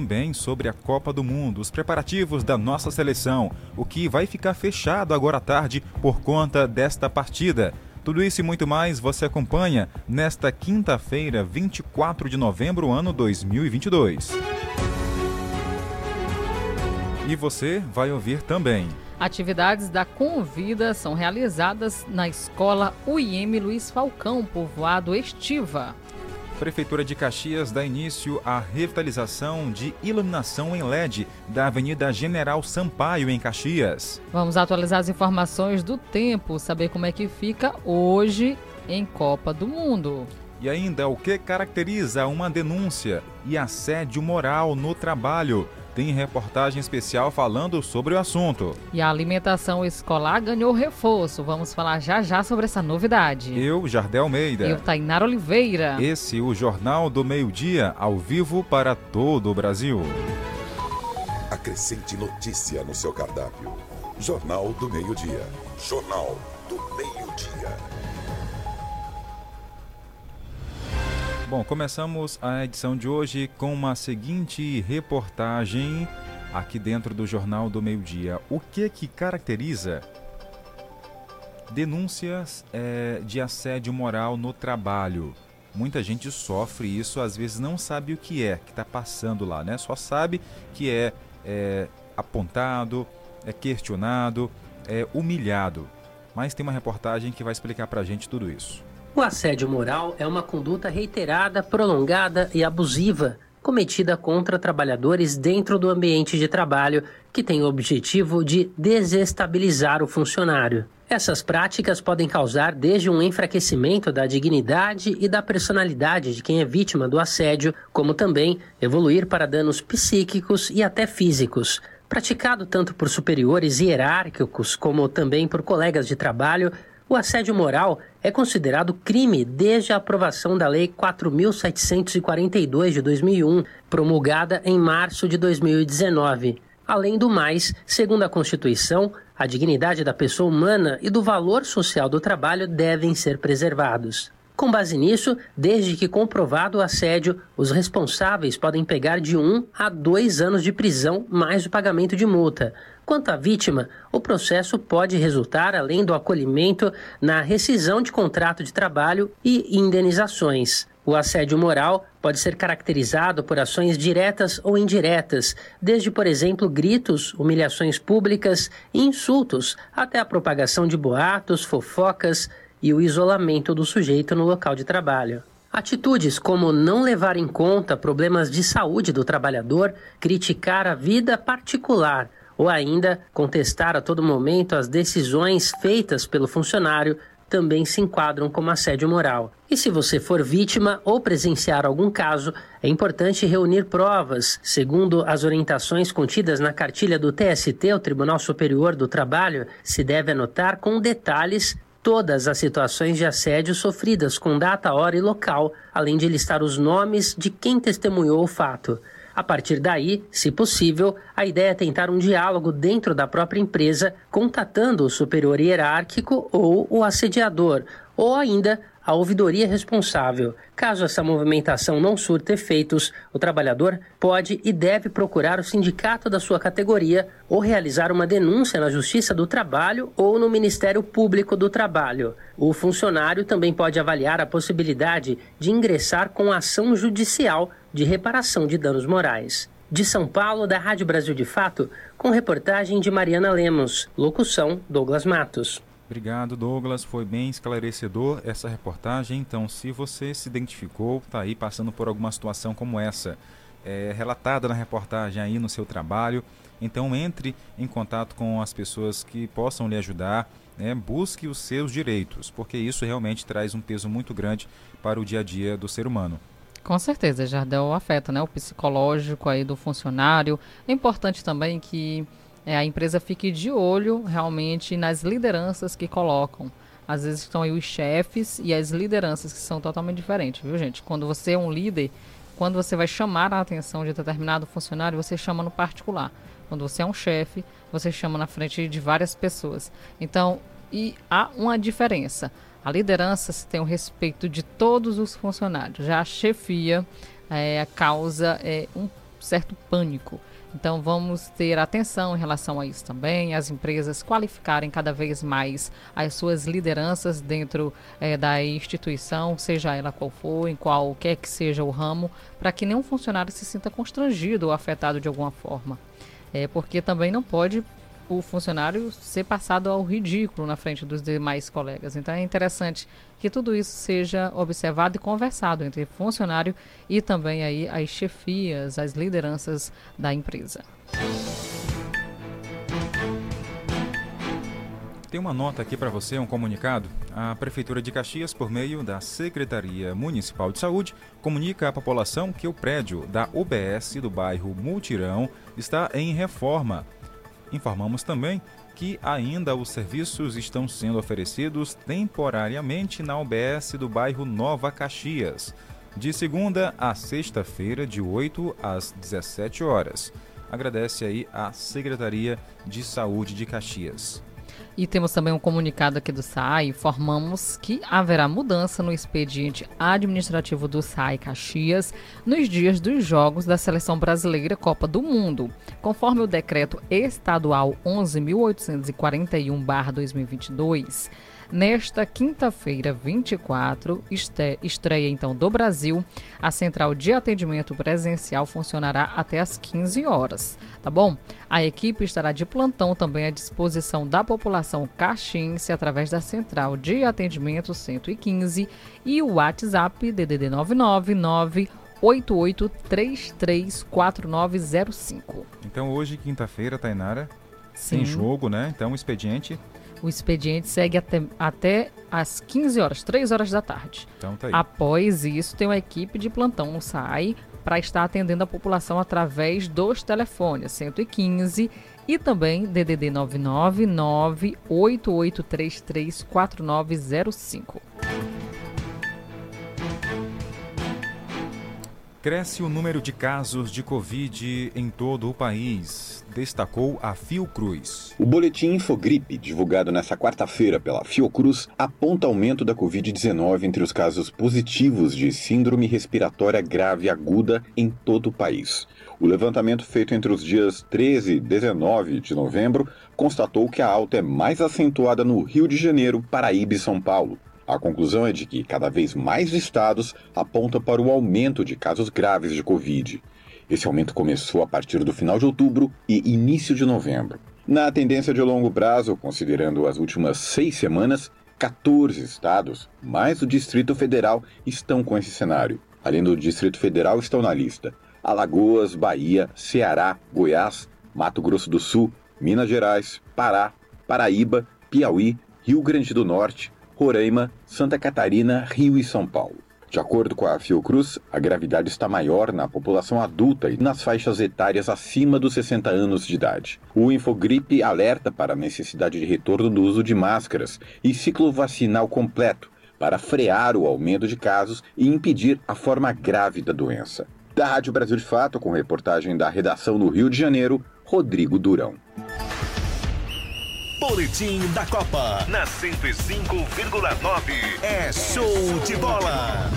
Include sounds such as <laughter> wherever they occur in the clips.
Também sobre a Copa do Mundo, os preparativos da nossa seleção, o que vai ficar fechado agora à tarde por conta desta partida. Tudo isso e muito mais você acompanha nesta quinta-feira, 24 de novembro, ano 2022. E você vai ouvir também. Atividades da Convida são realizadas na escola UIM Luiz Falcão, povoado Estiva. Prefeitura de Caxias dá início à revitalização de iluminação em LED da Avenida General Sampaio, em Caxias. Vamos atualizar as informações do tempo, saber como é que fica hoje em Copa do Mundo. E ainda o que caracteriza uma denúncia e assédio moral no trabalho tem reportagem especial falando sobre o assunto. E a alimentação escolar ganhou reforço. Vamos falar já já sobre essa novidade. Eu, Jardel Almeida. Eu, Tainara Oliveira. Esse o Jornal do Meio-Dia, ao vivo para todo o Brasil. Acrescente notícia no seu cardápio. Jornal do Meio-Dia. Jornal do Meio-Dia. Bom, começamos a edição de hoje com uma seguinte reportagem aqui dentro do Jornal do Meio Dia. O que que caracteriza denúncias é, de assédio moral no trabalho? Muita gente sofre isso, às vezes não sabe o que é que está passando lá, né? Só sabe que é, é apontado, é questionado, é humilhado. Mas tem uma reportagem que vai explicar para a gente tudo isso. O assédio moral é uma conduta reiterada, prolongada e abusiva cometida contra trabalhadores dentro do ambiente de trabalho que tem o objetivo de desestabilizar o funcionário. Essas práticas podem causar desde um enfraquecimento da dignidade e da personalidade de quem é vítima do assédio, como também evoluir para danos psíquicos e até físicos. Praticado tanto por superiores hierárquicos como também por colegas de trabalho, o assédio moral é considerado crime desde a aprovação da Lei 4.742 de 2001, promulgada em março de 2019. Além do mais, segundo a Constituição, a dignidade da pessoa humana e do valor social do trabalho devem ser preservados. Com base nisso, desde que comprovado o assédio, os responsáveis podem pegar de um a dois anos de prisão mais o pagamento de multa. Quanto à vítima, o processo pode resultar, além do acolhimento, na rescisão de contrato de trabalho e indenizações. O assédio moral pode ser caracterizado por ações diretas ou indiretas, desde, por exemplo, gritos, humilhações públicas e insultos, até a propagação de boatos, fofocas e o isolamento do sujeito no local de trabalho. Atitudes como não levar em conta problemas de saúde do trabalhador, criticar a vida particular ou ainda contestar a todo momento as decisões feitas pelo funcionário também se enquadram como assédio moral. E se você for vítima ou presenciar algum caso, é importante reunir provas, segundo as orientações contidas na cartilha do TST, o Tribunal Superior do Trabalho, se deve anotar com detalhes todas as situações de assédio sofridas com data, hora e local, além de listar os nomes de quem testemunhou o fato. A partir daí, se possível, a ideia é tentar um diálogo dentro da própria empresa, contatando o superior hierárquico ou o assediador, ou ainda a ouvidoria responsável. Caso essa movimentação não surta efeitos, o trabalhador pode e deve procurar o sindicato da sua categoria ou realizar uma denúncia na Justiça do Trabalho ou no Ministério Público do Trabalho. O funcionário também pode avaliar a possibilidade de ingressar com ação judicial de reparação de danos morais. De São Paulo, da Rádio Brasil de Fato, com reportagem de Mariana Lemos. Locução: Douglas Matos. Obrigado, Douglas. Foi bem esclarecedor essa reportagem. Então, se você se identificou, está aí passando por alguma situação como essa, é, relatada na reportagem aí no seu trabalho, então entre em contato com as pessoas que possam lhe ajudar. Né? Busque os seus direitos, porque isso realmente traz um peso muito grande para o dia a dia do ser humano. Com certeza, Jardel afeta né, o psicológico aí do funcionário. É importante também que é, a empresa fique de olho realmente nas lideranças que colocam. Às vezes estão aí os chefes e as lideranças que são totalmente diferentes, viu, gente? Quando você é um líder, quando você vai chamar a atenção de determinado funcionário, você chama no particular. Quando você é um chefe, você chama na frente de várias pessoas. Então, e há uma diferença. A liderança tem o respeito de todos os funcionários. Já a chefia, é, causa é um certo pânico. Então vamos ter atenção em relação a isso também, as empresas qualificarem cada vez mais as suas lideranças dentro é, da instituição, seja ela qual for, em qualquer que seja o ramo, para que nenhum funcionário se sinta constrangido ou afetado de alguma forma. É, porque também não pode o funcionário ser passado ao ridículo na frente dos demais colegas. Então é interessante que tudo isso seja observado e conversado entre funcionário e também aí as chefias, as lideranças da empresa. Tem uma nota aqui para você, um comunicado. A Prefeitura de Caxias, por meio da Secretaria Municipal de Saúde, comunica à população que o prédio da UBS do bairro Multirão está em reforma Informamos também que ainda os serviços estão sendo oferecidos temporariamente na UBS do bairro Nova Caxias, de segunda a sexta-feira, de 8 às 17 horas. Agradece aí a Secretaria de Saúde de Caxias. E temos também um comunicado aqui do SAI. Informamos que haverá mudança no expediente administrativo do SAI Caxias nos dias dos Jogos da Seleção Brasileira Copa do Mundo. Conforme o decreto estadual 11.841-2022, Nesta quinta-feira, 24, estreia então do Brasil, a central de atendimento presencial funcionará até às 15 horas, tá bom? A equipe estará de plantão também à disposição da população caxiense através da central de atendimento 115 e o WhatsApp DDD 999 88334905. Então hoje, quinta-feira, Tainara, Sim. tem jogo, né? Então expediente o expediente segue até, até às 15 horas, 3 horas da tarde. Então tá aí. Após isso, tem uma equipe de plantão no SAI para estar atendendo a população através dos telefones 115 e também DDD 999 8833 4905. Cresce o número de casos de Covid em todo o país, destacou a Fiocruz. O boletim Infogripe, divulgado nesta quarta-feira pela Fiocruz, aponta aumento da Covid-19 entre os casos positivos de síndrome respiratória grave aguda em todo o país. O levantamento feito entre os dias 13 e 19 de novembro constatou que a alta é mais acentuada no Rio de Janeiro, Paraíba e São Paulo a conclusão é de que cada vez mais estados apontam para o aumento de casos graves de Covid. Esse aumento começou a partir do final de outubro e início de novembro. Na tendência de longo prazo, considerando as últimas seis semanas, 14 estados, mais o Distrito Federal, estão com esse cenário. Além do Distrito Federal, estão na lista Alagoas, Bahia, Ceará, Goiás, Mato Grosso do Sul, Minas Gerais, Pará, Paraíba, Piauí, Rio Grande do Norte, Roraima, Santa Catarina, Rio e São Paulo. De acordo com a Fiocruz, a gravidade está maior na população adulta e nas faixas etárias acima dos 60 anos de idade. O Infogripe alerta para a necessidade de retorno do uso de máscaras e ciclo vacinal completo para frear o aumento de casos e impedir a forma grave da doença. Da Rádio Brasil de Fato, com reportagem da redação no Rio de Janeiro, Rodrigo Durão. Boletim da Copa na 105,9. É show de bola.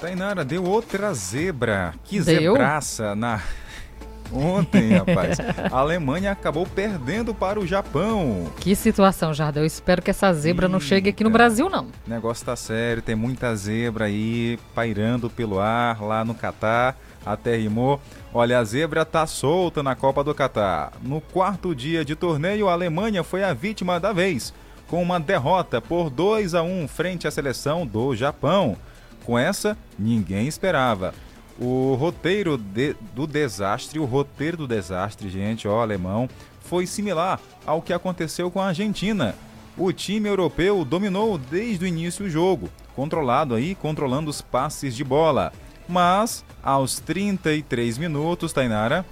Tainara, deu outra zebra. Que deu? zebraça na. <laughs> Ontem, rapaz, a Alemanha acabou perdendo para o Japão. Que situação, Jardel. Eu espero que essa zebra Eita. não chegue aqui no Brasil, não. O negócio tá sério, tem muita zebra aí pairando pelo ar lá no Catar. Até rimou. Olha, a zebra tá solta na Copa do Catar. No quarto dia de torneio, a Alemanha foi a vítima da vez, com uma derrota por 2 a 1 frente à seleção do Japão. Com essa, ninguém esperava. O roteiro de, do desastre, o roteiro do desastre, gente, ó, alemão, foi similar ao que aconteceu com a Argentina. O time europeu dominou desde o início o jogo, controlado aí, controlando os passes de bola. Mas, aos 33 minutos, Tainara.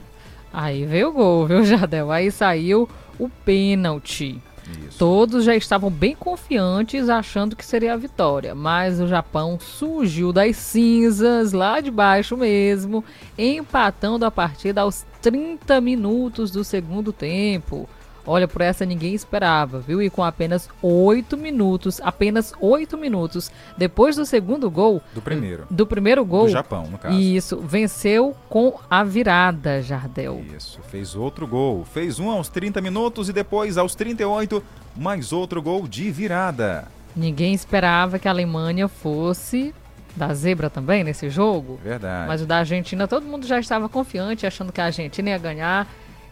Aí veio o gol, viu, Jardel? Aí saiu o pênalti. Isso. Todos já estavam bem confiantes, achando que seria a vitória, mas o Japão surgiu das cinzas, lá de baixo mesmo, empatando a partida aos 30 minutos do segundo tempo. Olha, por essa ninguém esperava, viu? E com apenas oito minutos, apenas oito minutos depois do segundo gol. Do primeiro. Do primeiro gol. Do Japão, no caso. Isso, venceu com a virada, Jardel. Isso, fez outro gol. Fez um aos 30 minutos e depois, aos 38, mais outro gol de virada. Ninguém esperava que a Alemanha fosse da zebra também nesse jogo. Verdade. Mas o da Argentina, todo mundo já estava confiante, achando que a Argentina ia ganhar.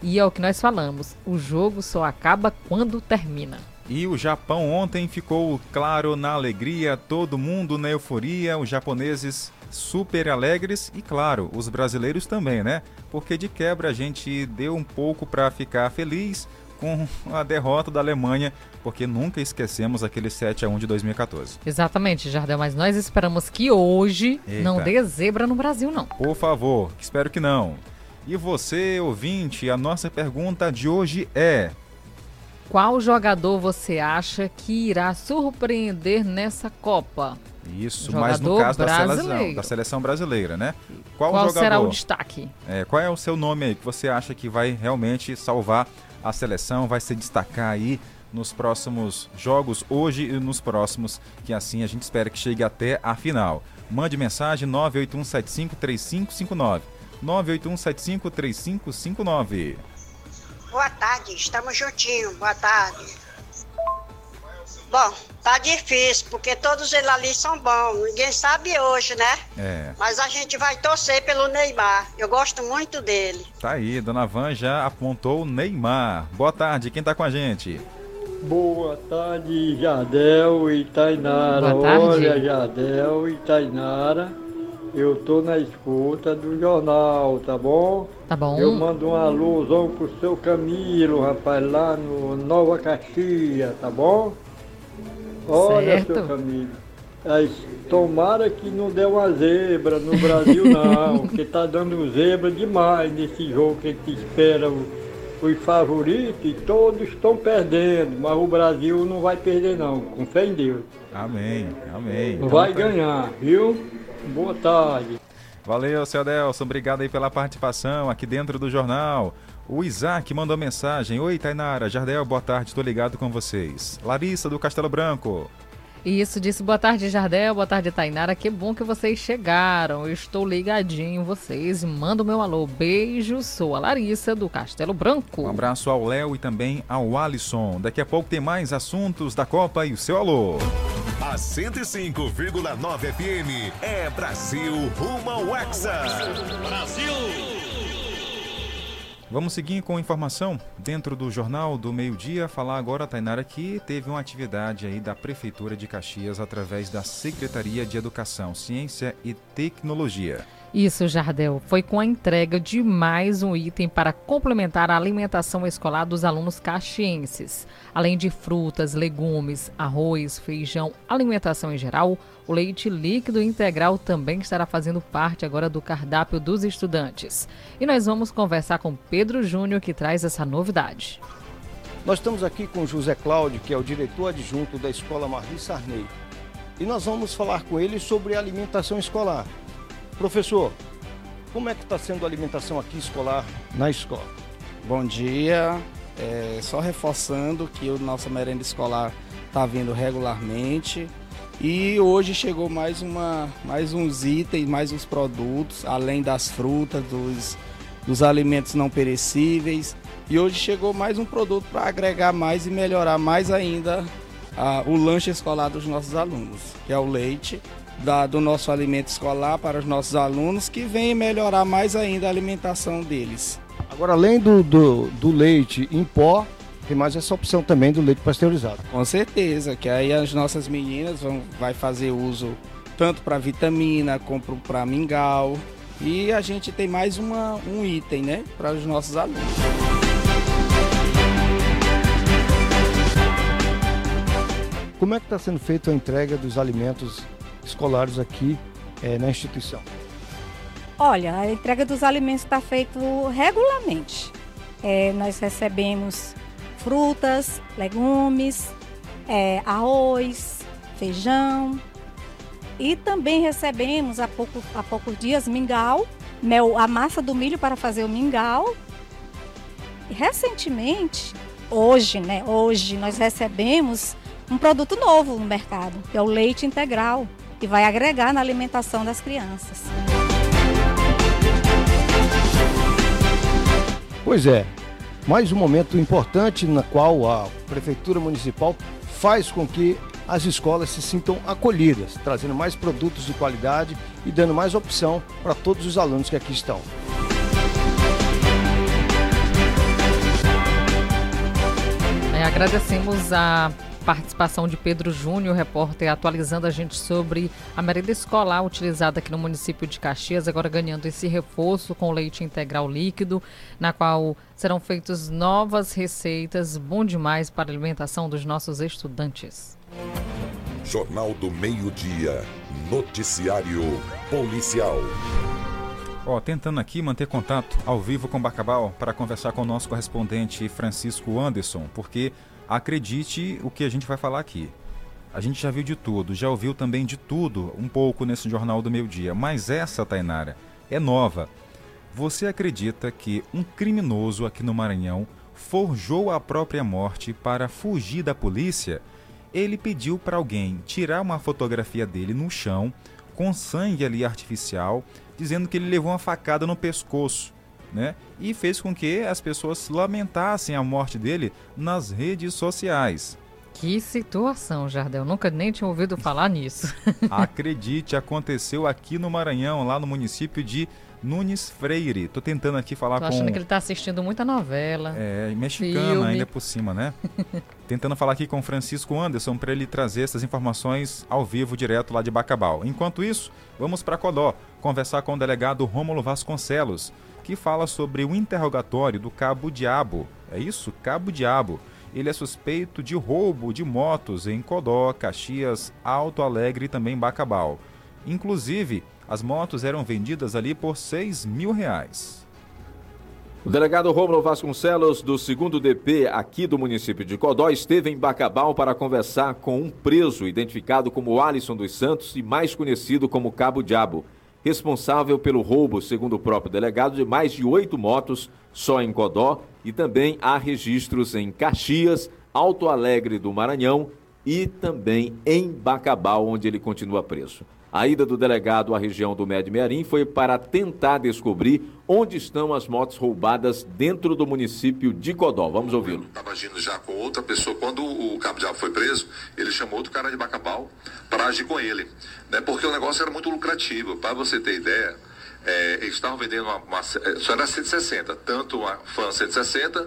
E é o que nós falamos: o jogo só acaba quando termina. E o Japão ontem ficou claro na alegria, todo mundo na euforia, os japoneses super alegres e claro, os brasileiros também, né? Porque de quebra a gente deu um pouco para ficar feliz com a derrota da Alemanha, porque nunca esquecemos aquele 7 a 1 de 2014. Exatamente, Jardel, mas nós esperamos que hoje Eita. não dê zebra no Brasil não. Por favor, espero que não. E você, ouvinte, a nossa pergunta de hoje é: Qual jogador você acha que irá surpreender nessa Copa? Isso, jogador mas no caso da seleção, da seleção brasileira, né? Qual, qual será o destaque? É, qual é o seu nome aí que você acha que vai realmente salvar a seleção, vai se destacar aí nos próximos jogos, hoje e nos próximos, que assim a gente espera que chegue até a final. Mande mensagem 981753559. 981753559. Boa tarde, estamos juntinhos. Boa tarde. Bom, tá difícil, porque todos eles ali são bons. Ninguém sabe hoje, né? É. Mas a gente vai torcer pelo Neymar. Eu gosto muito dele. Tá aí, Dona Van já apontou o Neymar. Boa tarde, quem tá com a gente? Boa tarde, Jardel e Tainara. Boa tarde. Olha, Jardel e Tainara. Eu tô na escuta do jornal, tá bom? Tá bom. Eu mando um alôzão pro seu Camilo, rapaz, lá no Nova Caxias, tá bom? Olha, certo. seu Camilo. Tomara que não dê uma zebra no Brasil, <laughs> não, porque tá dando zebra demais nesse jogo que a gente espera os favoritos e todos estão perdendo, mas o Brasil não vai perder não, com fé em Deus. Amém, amém. Vai ganhar, viu? Boa tarde. Valeu, seu Adelson. Obrigado aí pela participação aqui dentro do jornal. O Isaac mandou mensagem. Oi, Tainara. Jardel, boa tarde. Estou ligado com vocês. Larissa, do Castelo Branco. Isso, disse boa tarde, Jardel, boa tarde, Tainara. Que bom que vocês chegaram. Eu estou ligadinho em vocês. Manda o meu alô. Beijo, sou a Larissa, do Castelo Branco. Um abraço ao Léo e também ao Alisson. Daqui a pouco tem mais assuntos da Copa e o seu alô. A 105,9 FM é Brasil rumo ao Hexa. Brasil! Vamos seguir com informação dentro do Jornal do Meio-Dia. Falar agora, Tainara, que teve uma atividade aí da Prefeitura de Caxias através da Secretaria de Educação, Ciência e Tecnologia. Isso, Jardel. Foi com a entrega de mais um item para complementar a alimentação escolar dos alunos caxienses. Além de frutas, legumes, arroz, feijão, alimentação em geral, o leite líquido integral também estará fazendo parte agora do cardápio dos estudantes. E nós vamos conversar com Pedro Júnior, que traz essa novidade. Nós estamos aqui com José Cláudio, que é o diretor adjunto da Escola Marli Sarney. E nós vamos falar com ele sobre alimentação escolar. Professor, como é que está sendo a alimentação aqui escolar na escola? Bom dia. É, só reforçando que o nosso merenda escolar está vindo regularmente. E hoje chegou mais, uma, mais uns itens, mais uns produtos, além das frutas, dos, dos alimentos não perecíveis. E hoje chegou mais um produto para agregar mais e melhorar mais ainda a, o lanche escolar dos nossos alunos, que é o leite da, do nosso alimento escolar para os nossos alunos, que vem melhorar mais ainda a alimentação deles. Agora, além do, do, do leite em pó, tem mais essa opção também do leite pasteurizado. Com certeza, que aí as nossas meninas vão vai fazer uso tanto para vitamina como para mingau. E a gente tem mais uma, um item, né, para os nossos alunos. Como é que está sendo feita a entrega dos alimentos escolares aqui é, na instituição? Olha, a entrega dos alimentos está feita regularmente. É, nós recebemos frutas, legumes, é, arroz, feijão e também recebemos há, pouco, há poucos dias mingau, mel, a massa do milho para fazer o mingau. Recentemente hoje, né? Hoje nós recebemos um produto novo no mercado, que é o leite integral, que vai agregar na alimentação das crianças. Pois é, mais um momento importante na qual a Prefeitura Municipal faz com que as escolas se sintam acolhidas, trazendo mais produtos de qualidade e dando mais opção para todos os alunos que aqui estão. É, agradecemos a participação de Pedro Júnior, repórter, atualizando a gente sobre a merenda escolar utilizada aqui no município de Caxias, agora ganhando esse reforço com leite integral líquido, na qual serão feitas novas receitas, bom demais para a alimentação dos nossos estudantes. Jornal do Meio-Dia, noticiário policial. Ó, tentando aqui manter contato ao vivo com Bacabal para conversar com o nosso correspondente Francisco Anderson, porque acredite o que a gente vai falar aqui. A gente já viu de tudo, já ouviu também de tudo um pouco nesse Jornal do Meio Dia, mas essa, Tainara, é nova. Você acredita que um criminoso aqui no Maranhão forjou a própria morte para fugir da polícia? Ele pediu para alguém tirar uma fotografia dele no chão, com sangue ali artificial, dizendo que ele levou uma facada no pescoço né? E fez com que as pessoas lamentassem a morte dele nas redes sociais. Que situação, Jardel. Nunca nem tinha ouvido falar nisso. <laughs> Acredite, aconteceu aqui no Maranhão, lá no município de Nunes Freire. Tô tentando aqui falar Tô com... achando que ele tá assistindo muita novela. É, mexicana filme. ainda por cima, né? <laughs> tentando falar aqui com Francisco Anderson para ele trazer essas informações ao vivo, direto lá de Bacabal. Enquanto isso, vamos para Codó, conversar com o delegado Rômulo Vasconcelos que fala sobre o interrogatório do Cabo Diabo. É isso? Cabo Diabo. Ele é suspeito de roubo de motos em Codó, Caxias, Alto Alegre e também Bacabal. Inclusive, as motos eram vendidas ali por 6 mil reais. O delegado Romulo Vasconcelos, do 2 DP aqui do município de Codó, esteve em Bacabal para conversar com um preso identificado como Alisson dos Santos e mais conhecido como Cabo Diabo responsável pelo roubo, segundo o próprio delegado, de mais de oito motos só em Codó e também há registros em Caxias, Alto Alegre do Maranhão e também em Bacabal, onde ele continua preso. A ida do delegado à região do Médio Mearim foi para tentar descobrir onde estão as motos roubadas dentro do município de Codó. Vamos ouvi-lo. Estava agindo já com outra pessoa. Quando o Cabo Diabo foi preso, ele chamou outro cara de Bacabal para agir com ele. Né? Porque o negócio era muito lucrativo. Para você ter ideia, é, eles estavam vendendo uma, uma. Só era 160, tanto uma Fan 160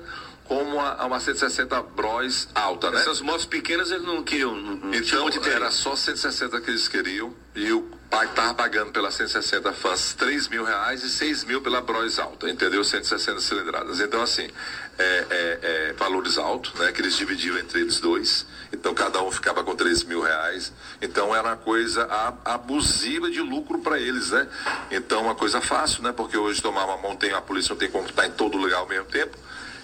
como uma, uma 160 Bros alta, né? Essas motos pequenas eles não queriam. Não então era só 160 que eles queriam e o pai estava pagando pela 160 fãs 3 mil reais e 6 mil pela Bros alta, entendeu? 160 cilindradas. Então, assim, é, é, é, valores altos, né? Que eles dividiam entre eles dois. Então, cada um ficava com 3 mil reais. Então, era uma coisa abusiva de lucro para eles, né? Então, uma coisa fácil, né? Porque hoje tomar uma mão tem a polícia não tem como estar em todo lugar ao mesmo tempo.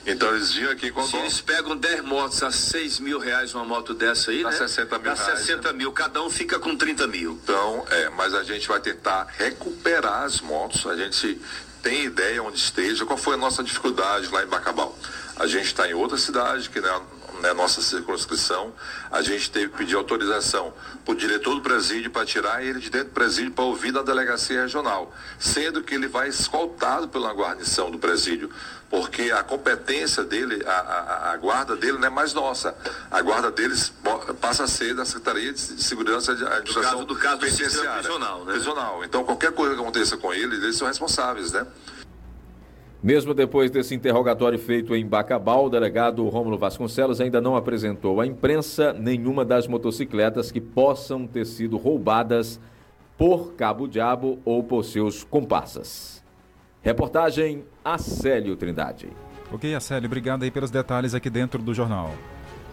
Então eles vinham aqui com Se eles pegam 10 motos a 6 mil reais uma moto dessa aí, dá né? 60 mil dá reais. 60 né? mil, cada um fica com 30 mil. Então, é, mas a gente vai tentar recuperar as motos. A gente tem ideia onde esteja. Qual foi a nossa dificuldade lá em Bacabal? A gente está em outra cidade, que não é né, nossa circunscrição, a gente teve que pedir autorização para o diretor do presídio para tirar ele de dentro do presídio para ouvir na delegacia regional, sendo que ele vai escoltado pela guarnição do presídio, porque a competência dele, a, a, a guarda dele não é mais nossa. A guarda deles passa a ser da Secretaria de Segurança de Administração do caso, do caso do prisional, né? prisional. Então, qualquer coisa que aconteça com ele, eles são responsáveis, né? Mesmo depois desse interrogatório feito em Bacabal, o delegado Rômulo Vasconcelos ainda não apresentou à imprensa nenhuma das motocicletas que possam ter sido roubadas por Cabo Diabo ou por seus comparsas. Reportagem Acélio Trindade. Ok, Acélio, obrigado aí pelos detalhes aqui dentro do jornal.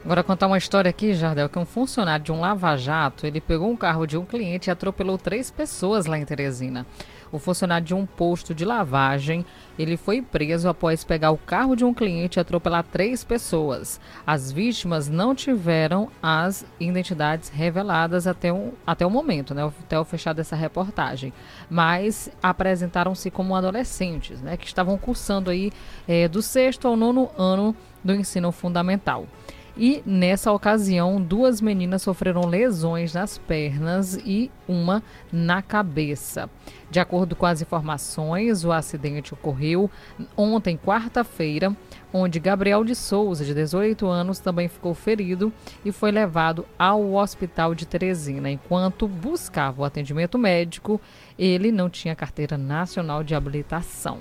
Agora contar uma história aqui, Jardel, que um funcionário de um lava-jato, ele pegou um carro de um cliente e atropelou três pessoas lá em Teresina. O funcionário de um posto de lavagem, ele foi preso após pegar o carro de um cliente e atropelar três pessoas. As vítimas não tiveram as identidades reveladas até o, até o momento, né, até o fechar dessa reportagem, mas apresentaram-se como adolescentes, né, que estavam cursando aí é, do sexto ao nono ano do ensino fundamental. E nessa ocasião, duas meninas sofreram lesões nas pernas e uma na cabeça. De acordo com as informações, o acidente ocorreu ontem, quarta-feira, onde Gabriel de Souza, de 18 anos, também ficou ferido e foi levado ao hospital de Teresina. Enquanto buscava o atendimento médico, ele não tinha carteira nacional de habilitação.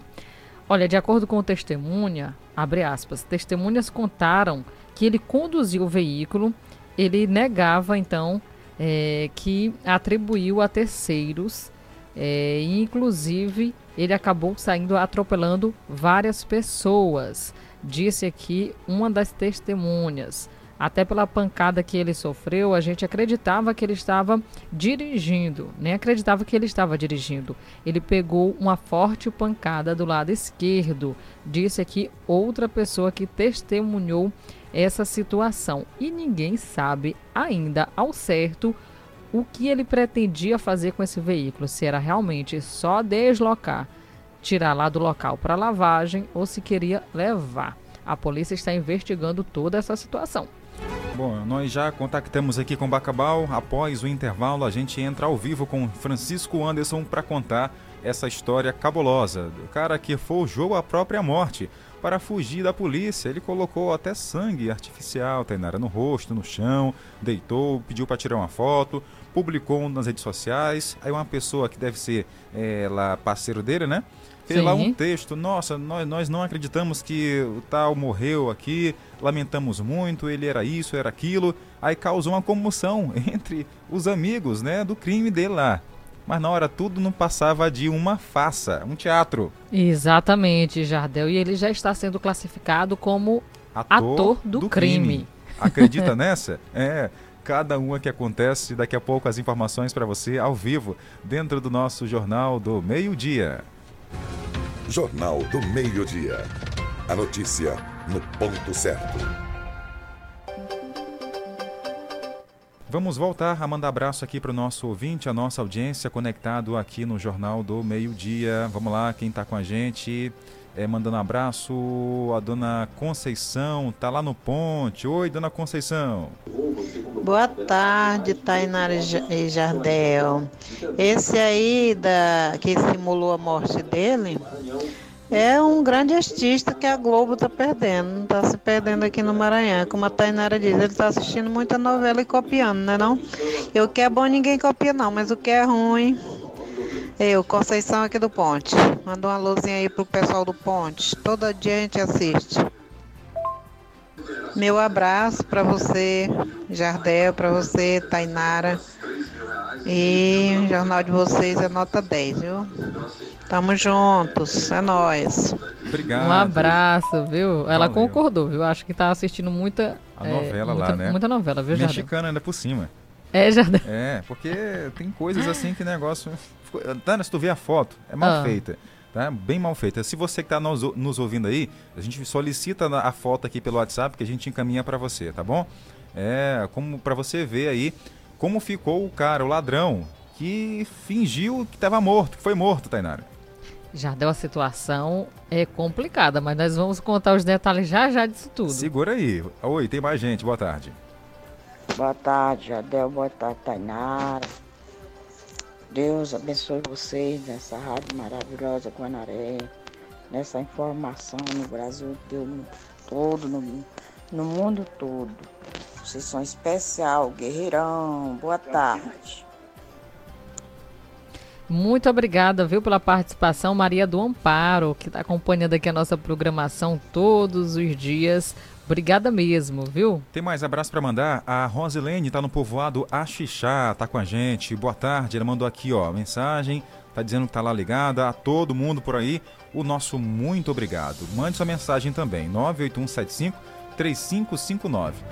Olha, de acordo com testemunha, abre aspas, testemunhas contaram que ele conduziu o veículo, ele negava então é, que atribuiu a terceiros é, inclusive ele acabou saindo atropelando várias pessoas, disse aqui uma das testemunhas. Até pela pancada que ele sofreu, a gente acreditava que ele estava dirigindo, nem acreditava que ele estava dirigindo. Ele pegou uma forte pancada do lado esquerdo, disse aqui outra pessoa que testemunhou essa situação. E ninguém sabe ainda ao certo o que ele pretendia fazer com esse veículo, se era realmente só deslocar, tirar lá do local para lavagem ou se queria levar. A polícia está investigando toda essa situação. Bom, nós já contactamos aqui com Bacabal. Após o intervalo, a gente entra ao vivo com Francisco Anderson para contar essa história cabulosa do cara que forjou a própria morte para fugir da polícia. Ele colocou até sangue artificial, Tainara, no rosto, no chão, deitou, pediu para tirar uma foto, publicou nas redes sociais. Aí uma pessoa que deve ser é, lá parceiro dele, né? Fez Sim. lá um texto, nossa, nós, nós não acreditamos que o tal morreu aqui, lamentamos muito, ele era isso, era aquilo. Aí causou uma comoção <laughs> entre os amigos, né, do crime dele lá mas na hora tudo não passava de uma farsa, um teatro. Exatamente, Jardel. E ele já está sendo classificado como ator, ator do, do crime. crime. Acredita <laughs> nessa? É. Cada uma que acontece, daqui a pouco as informações para você ao vivo, dentro do nosso Jornal do Meio-Dia. Jornal do Meio-Dia. A notícia no ponto certo. Vamos voltar a mandar abraço aqui para o nosso ouvinte, a nossa audiência conectado aqui no Jornal do Meio Dia. Vamos lá, quem está com a gente, é, mandando abraço, a dona Conceição, tá lá no ponte. Oi, dona Conceição. Boa tarde, Tainara e Jardel. Esse aí da, que simulou a morte dele é um grande artista que a Globo está perdendo, está se perdendo aqui no Maranhão. Como a Tainara diz, ele está assistindo muita novela e copiando, né não? E o que é bom ninguém copia não, mas o que é ruim, eu, Conceição aqui do Ponte. Manda uma luzinha aí pro pessoal do Ponte. Todo dia a gente assiste. Meu abraço para você, Jardel, para você, Tainara. E o jornal de vocês é nota 10, viu? Tamo juntos, é nóis. Obrigado. Um abraço, viu? Ela Valeu. concordou, viu? Acho que tá assistindo muita. A é, novela muita, lá, né? Muita novela, viu, Mexicana ainda por cima. É, já. É, porque tem coisas assim que negócio. Tana, se tu ver a foto, é mal ah. feita. Tá? Bem mal feita. Se você que está nos, nos ouvindo aí, a gente solicita a foto aqui pelo WhatsApp que a gente encaminha para você, tá bom? É, como para você ver aí como ficou o cara, o ladrão, que fingiu que estava morto, que foi morto, Tainara. Já deu a situação é complicada, mas nós vamos contar os detalhes já já disso tudo. Segura aí. Oi, tem mais gente. Boa tarde. Boa tarde, Jadel. Boa tarde, Tainara. Deus abençoe vocês nessa rádio maravilhosa Guanaré, nessa informação no Brasil todo, no, no mundo todo. Vocês são especial, guerreirão. Boa tarde. Muito obrigada, viu, pela participação, Maria do Amparo, que está acompanhando aqui a nossa programação todos os dias. Obrigada mesmo, viu? Tem mais abraço para mandar. A Rosilene está no povoado Axixá, tá com a gente. Boa tarde. Ela mandou aqui, ó, mensagem. Tá dizendo que tá lá ligada. A todo mundo por aí, o nosso muito obrigado. Mande sua mensagem também. 98175 3559.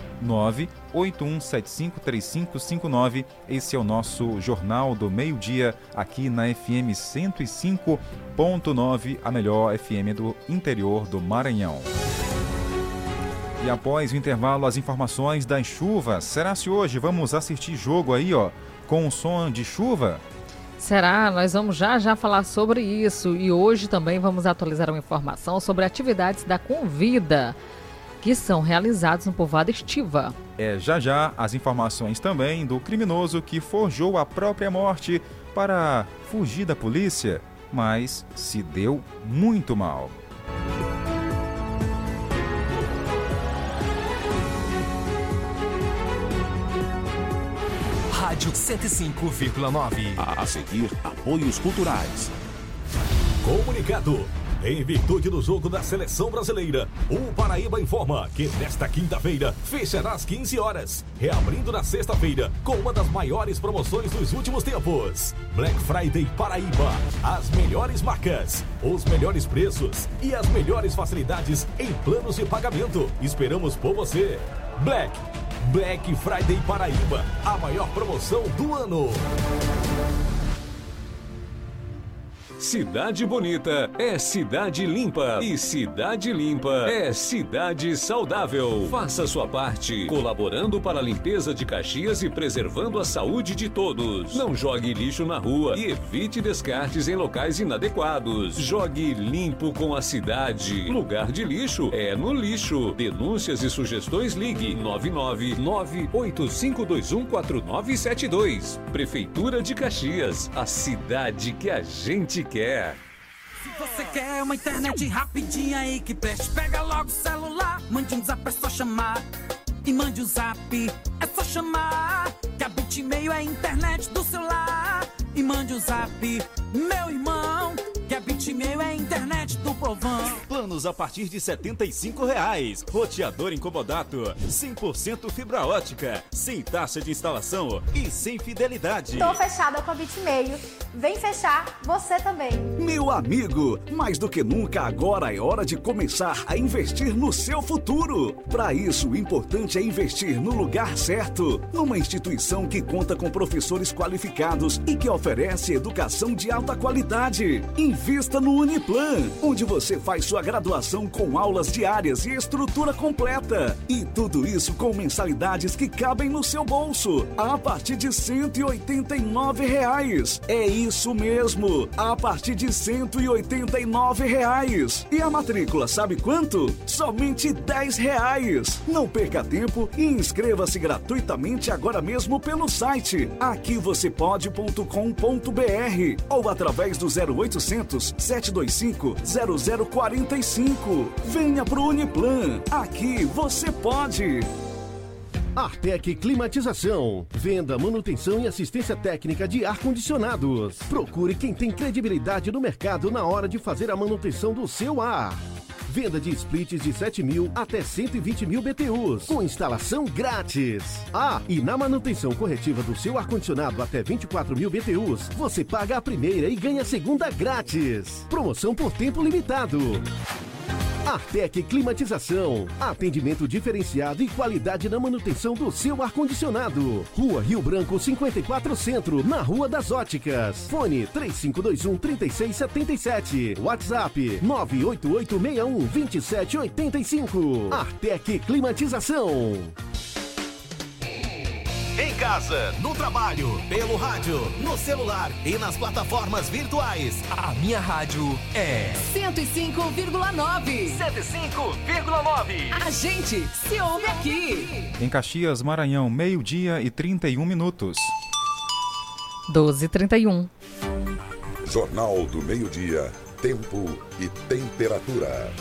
981753559. Esse é o nosso Jornal do Meio-Dia aqui na FM 105.9, a melhor FM do interior do Maranhão. E após o intervalo, as informações das chuvas. Será se hoje vamos assistir jogo aí, ó, com o som de chuva? Será? Nós vamos já já falar sobre isso e hoje também vamos atualizar uma informação sobre atividades da Convida que são realizados no povoado Estiva. É já já as informações também do criminoso que forjou a própria morte para fugir da polícia, mas se deu muito mal. Rádio 105,9. A seguir, apoios culturais. Comunicado. Em virtude do jogo da seleção brasileira, o Paraíba informa que nesta quinta-feira fechará às 15 horas, reabrindo na sexta-feira com uma das maiores promoções dos últimos tempos. Black Friday Paraíba. As melhores marcas, os melhores preços e as melhores facilidades em planos de pagamento. Esperamos por você. Black Black Friday Paraíba, a maior promoção do ano. Cidade Bonita é cidade limpa e cidade limpa é cidade saudável. Faça sua parte, colaborando para a limpeza de Caxias e preservando a saúde de todos. Não jogue lixo na rua e evite descartes em locais inadequados. Jogue limpo com a cidade. Lugar de lixo é no lixo. Denúncias e sugestões ligue 99985214972. Prefeitura de Caxias, a cidade que a gente quer. Se você quer uma internet rapidinha aí que preste, pega logo o celular. Mande um zap, é só chamar. E mande o um zap, é só chamar. Que a Bitmail é a internet do celular. E mande o um zap, meu irmão. Que a Bitmail é a internet do povão. Planos a partir de 75 reais. Roteador incomodato. 100% fibra ótica. Sem taxa de instalação e sem fidelidade. Tô fechada com a Bitmail. Vem fechar você também. Meu amigo, mais do que nunca agora é hora de começar a investir no seu futuro. Para isso, o importante é investir no lugar certo. Numa instituição que conta com professores qualificados e que oferece educação de alta qualidade. Invista no Uniplan, onde você faz sua graduação com aulas diárias e estrutura completa. E tudo isso com mensalidades que cabem no seu bolso, a partir de 189 reais. É isso mesmo, a partir de 189 reais. E a matrícula, sabe quanto? Somente 10 reais. Não perca tempo e inscreva-se gratuitamente agora mesmo pelo site aquivocêpode.com.br ou através do 0800 725 0045. Venha pro Uniplan. Aqui você pode. Artec Climatização. Venda, manutenção e assistência técnica de ar-condicionados. Procure quem tem credibilidade no mercado na hora de fazer a manutenção do seu ar. Venda de splits de 7 mil até 120 mil BTUs, com instalação grátis. Ah, e na manutenção corretiva do seu ar-condicionado até 24 mil BTUs, você paga a primeira e ganha a segunda grátis. Promoção por tempo limitado. Artec Climatização. Atendimento diferenciado e qualidade na manutenção do seu ar-condicionado. Rua Rio Branco 54 Centro, na Rua das Óticas. Fone 3521 3677. WhatsApp 98861 2785. Artec Climatização. Casa, no trabalho, pelo rádio, no celular e nas plataformas virtuais. A minha rádio é 105,9. 105,9. A gente se ouve aqui. Em Caxias, Maranhão, meio-dia e 31 minutos. 12h31. Jornal do Meio-Dia, Tempo e Temperatura.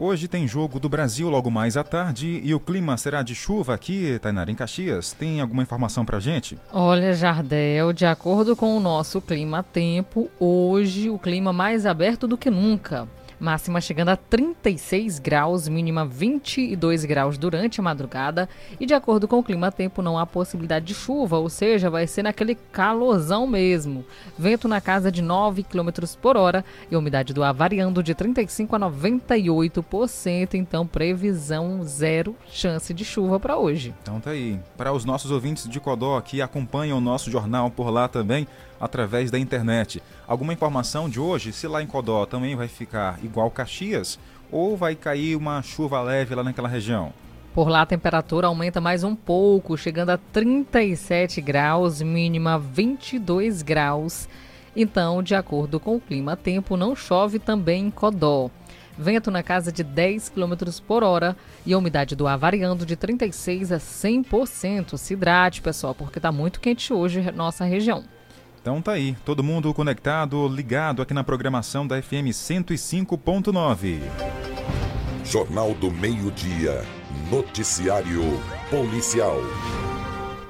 Hoje tem jogo do Brasil logo mais à tarde e o clima será de chuva aqui, Tainara, em Caxias. Tem alguma informação pra gente? Olha, Jardel, de acordo com o nosso clima-tempo, hoje o clima mais aberto do que nunca. Máxima chegando a 36 graus, mínima 22 graus durante a madrugada. E de acordo com o clima-tempo, não há possibilidade de chuva, ou seja, vai ser naquele calorzão mesmo. Vento na casa de 9 km por hora e umidade do ar variando de 35 a 98%. Então, previsão zero chance de chuva para hoje. Então tá aí. Para os nossos ouvintes de Codó que acompanham o nosso jornal por lá também, através da internet. Alguma informação de hoje? Se lá em Codó também vai ficar igual Caxias ou vai cair uma chuva leve lá naquela região? Por lá a temperatura aumenta mais um pouco, chegando a 37 graus, mínima 22 graus. Então, de acordo com o clima tempo, não chove também em Codó. Vento na casa de 10 km por hora e a umidade do ar variando de 36% a 100%. Se hidrate, pessoal, porque está muito quente hoje nossa região. Então tá aí, todo mundo conectado, ligado aqui na programação da FM 105.9. Jornal do Meio-Dia. Noticiário Policial.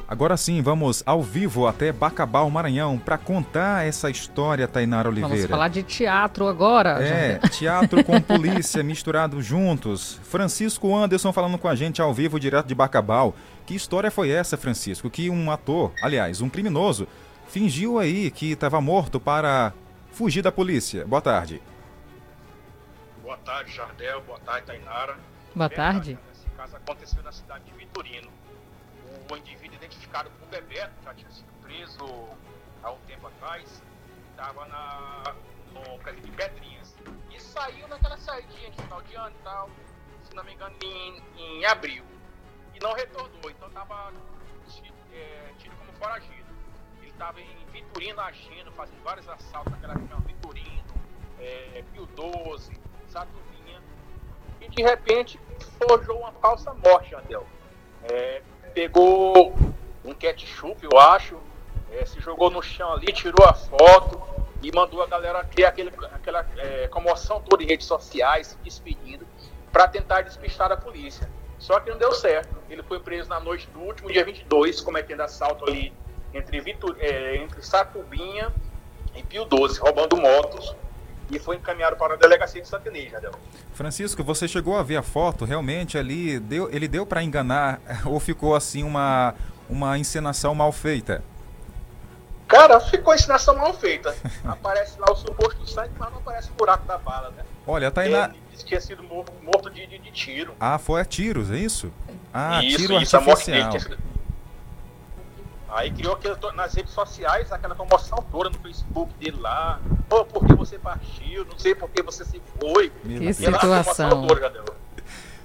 Agora sim, vamos ao vivo até Bacabal, Maranhão, para contar essa história, Tainara Oliveira. Vamos falar de teatro agora. É, <laughs> teatro com polícia misturados juntos. Francisco Anderson falando com a gente ao vivo, direto de Bacabal. Que história foi essa, Francisco? Que um ator, aliás, um criminoso, fingiu aí que estava morto para fugir da polícia. Boa tarde. Boa tarde, Jardel. Boa tarde, Tainara. Boa tarde. Esse caso aconteceu na cidade de Vitorino. O indivíduo identificado como Bebeto já tinha sido preso há um tempo atrás. Estava na, no prédio de Pedrinhas. E saiu naquela saidinha de final de ano e tal, se não me engano, em, em abril. E não retornou. Então estava é, tido como foragido estava em Vitorino agindo, fazendo vários assaltos naquela região, Vitorino, é, Pio 12, Saturnina, e de repente forjou uma falsa morte, Andel. É, pegou um ketchup, eu acho, é, se jogou no chão ali, tirou a foto e mandou a galera criar aquele, aquela é, comoção toda em redes sociais, se despedindo, para tentar despistar a polícia. Só que não deu certo. Ele foi preso na noite do último dia 22, cometendo assalto ali entre, Vitor, é, entre Sacubinha e Pio 12, roubando motos, e foi encaminhado para a delegacia de Santinês, Jadel. Francisco, você chegou a ver a foto, realmente ali deu, ele deu para enganar <laughs> ou ficou assim uma, uma encenação mal feita? Cara, ficou encenação mal feita. <laughs> aparece lá o suposto sangue, mas não aparece o buraco da bala, né? Olha, tá aí na... Ele disse que tinha sido morto, morto de, de, de, tiro. Ah, foi a tiros, é isso? Ah, isso, tiro isso, artificial. A morte dele tinha Aí criou aquele, nas redes sociais aquela comoção toda no Facebook dele lá. Oh, por que você partiu? Não sei por que você se foi. Que situação.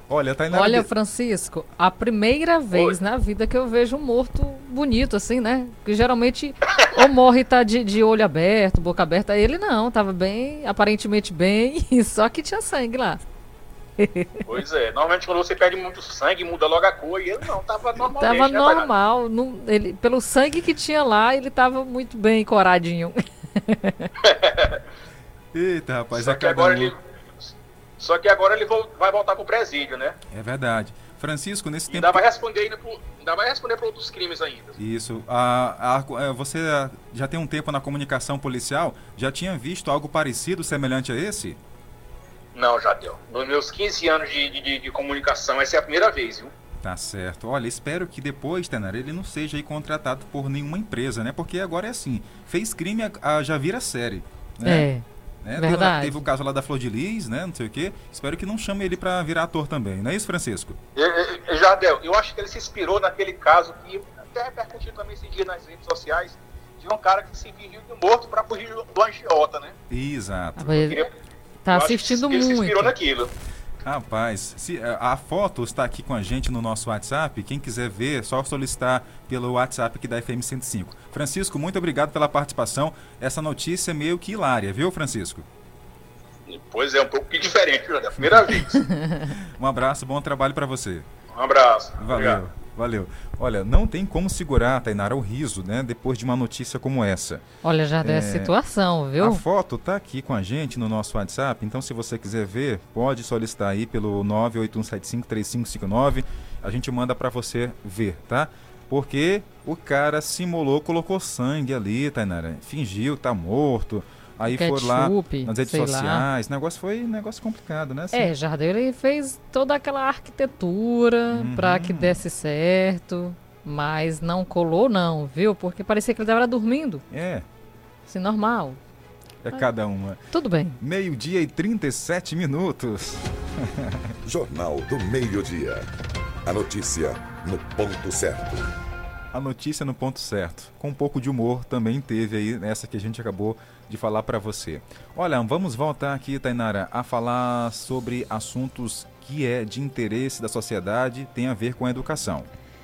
Olha, tá Olha, Francisco, a primeira vez Oi. na vida que eu vejo um morto bonito, assim, né? Que geralmente <laughs> ou morre e tá de, de olho aberto, boca aberta. Ele não, tava bem, aparentemente bem, <laughs> só que tinha sangue lá. Pois é, normalmente quando você perde muito sangue, muda logo a cor, e ele não, tava normal. Tava né, normal, não, ele, pelo sangue que tinha lá, ele tava muito bem coradinho. <laughs> Eita, rapaz, só que agora ele Só que agora ele vai voltar pro presídio, né? É verdade. Francisco, nesse e tempo. Ainda vai responder ainda pro, ainda vai responder para outros crimes ainda. Isso. A, a, é, você já tem um tempo na comunicação policial? Já tinha visto algo parecido, semelhante a esse? Não, já deu. Nos meus 15 anos de, de, de comunicação, essa é a primeira vez, viu? Tá certo. Olha, espero que depois, Tenar, ele não seja aí contratado por nenhuma empresa, né? Porque agora é assim, fez crime, a, a já vira série. Né? É. Né? Verdade. Teve, teve, o caso lá da Flor de Lis, né? Não sei o quê. Espero que não chame ele para virar ator também. Não é isso, Francisco? Jardel, eu acho que ele se inspirou naquele caso que até repercutiu também esse dia nas redes sociais de um cara que se fingiu de morto para fugir do angiota, né? Exato. Ah, queria Tá assistindo muito. Ele se inspirou naquilo. Rapaz, se, eh, a foto está aqui com a gente no nosso WhatsApp. Quem quiser ver, é só solicitar pelo WhatsApp aqui da FM 105. Francisco, muito obrigado pela participação. Essa notícia é meio que hilária, viu, Francisco? Pois é, um pouco diferente, é a primeira vez. <laughs> um abraço, bom trabalho para você. Um abraço. Valeu. Obrigado. Valeu. Olha, não tem como segurar, Tainara, o riso, né? Depois de uma notícia como essa. Olha, já é, situação, viu? A foto tá aqui com a gente no nosso WhatsApp, então se você quiser ver, pode solicitar aí pelo 981753559. A gente manda para você ver, tá? Porque o cara simulou, colocou sangue ali, Tainara. Fingiu, tá morto. Aí Ketchup, foram lá nas redes lá. sociais. O negócio foi um negócio complicado, né? Assim, É, Jardel ele fez toda aquela arquitetura Uhum. para que desse certo, mas não colou não, viu? Porque parecia que ele estava dormindo, É, assim, normal. é cada uma. Tudo bem. Meio-dia e 37 minutos. <laughs> Jornal do Meio-Dia. A notícia no ponto certo. A notícia no ponto certo. Com um pouco de humor também teve aí nessa que a gente acabou de falar para você. Olha, vamos voltar aqui, Tainara, a falar sobre assuntos que é de interesse da sociedade, tem a ver com a educação.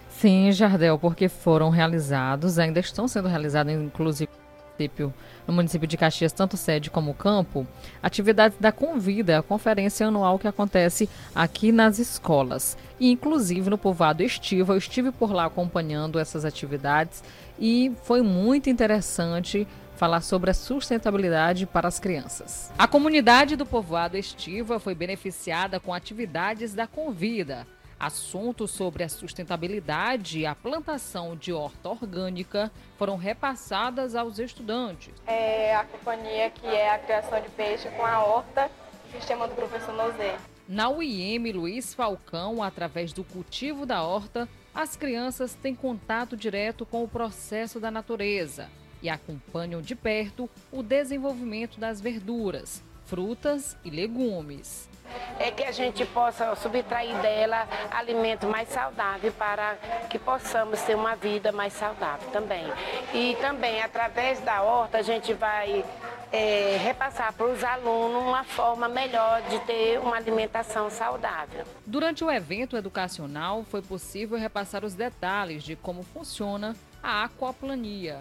Sim, Jardel, porque foram realizados, ainda estão sendo realizados, inclusive município- no município de Caxias, tanto sede como campo, atividades da Convida, a conferência anual que acontece aqui nas escolas. E, inclusive, no povoado Estiva, eu estive por lá acompanhando essas atividades e foi muito interessante falar sobre a sustentabilidade para as crianças. A comunidade do povoado Estiva foi beneficiada com atividades da Convida. Assuntos sobre a sustentabilidade e a plantação de horta orgânica foram repassadas aos estudantes. é a companhia que é a criação de peixe com a horta, sistema do professor Nozé. Na UIM Luiz Falcão, através do cultivo da horta, as crianças têm contato direto com o processo da natureza e acompanham de perto o desenvolvimento das verduras, frutas e legumes. é que a gente possa subtrair dela alimento mais saudável para que possamos ter uma vida mais saudável também. E também, através da horta, a gente vai é, repassar para os alunos uma forma melhor de ter uma alimentação saudável. Durante o evento educacional, foi possível repassar os detalhes de como funciona a aquaplania.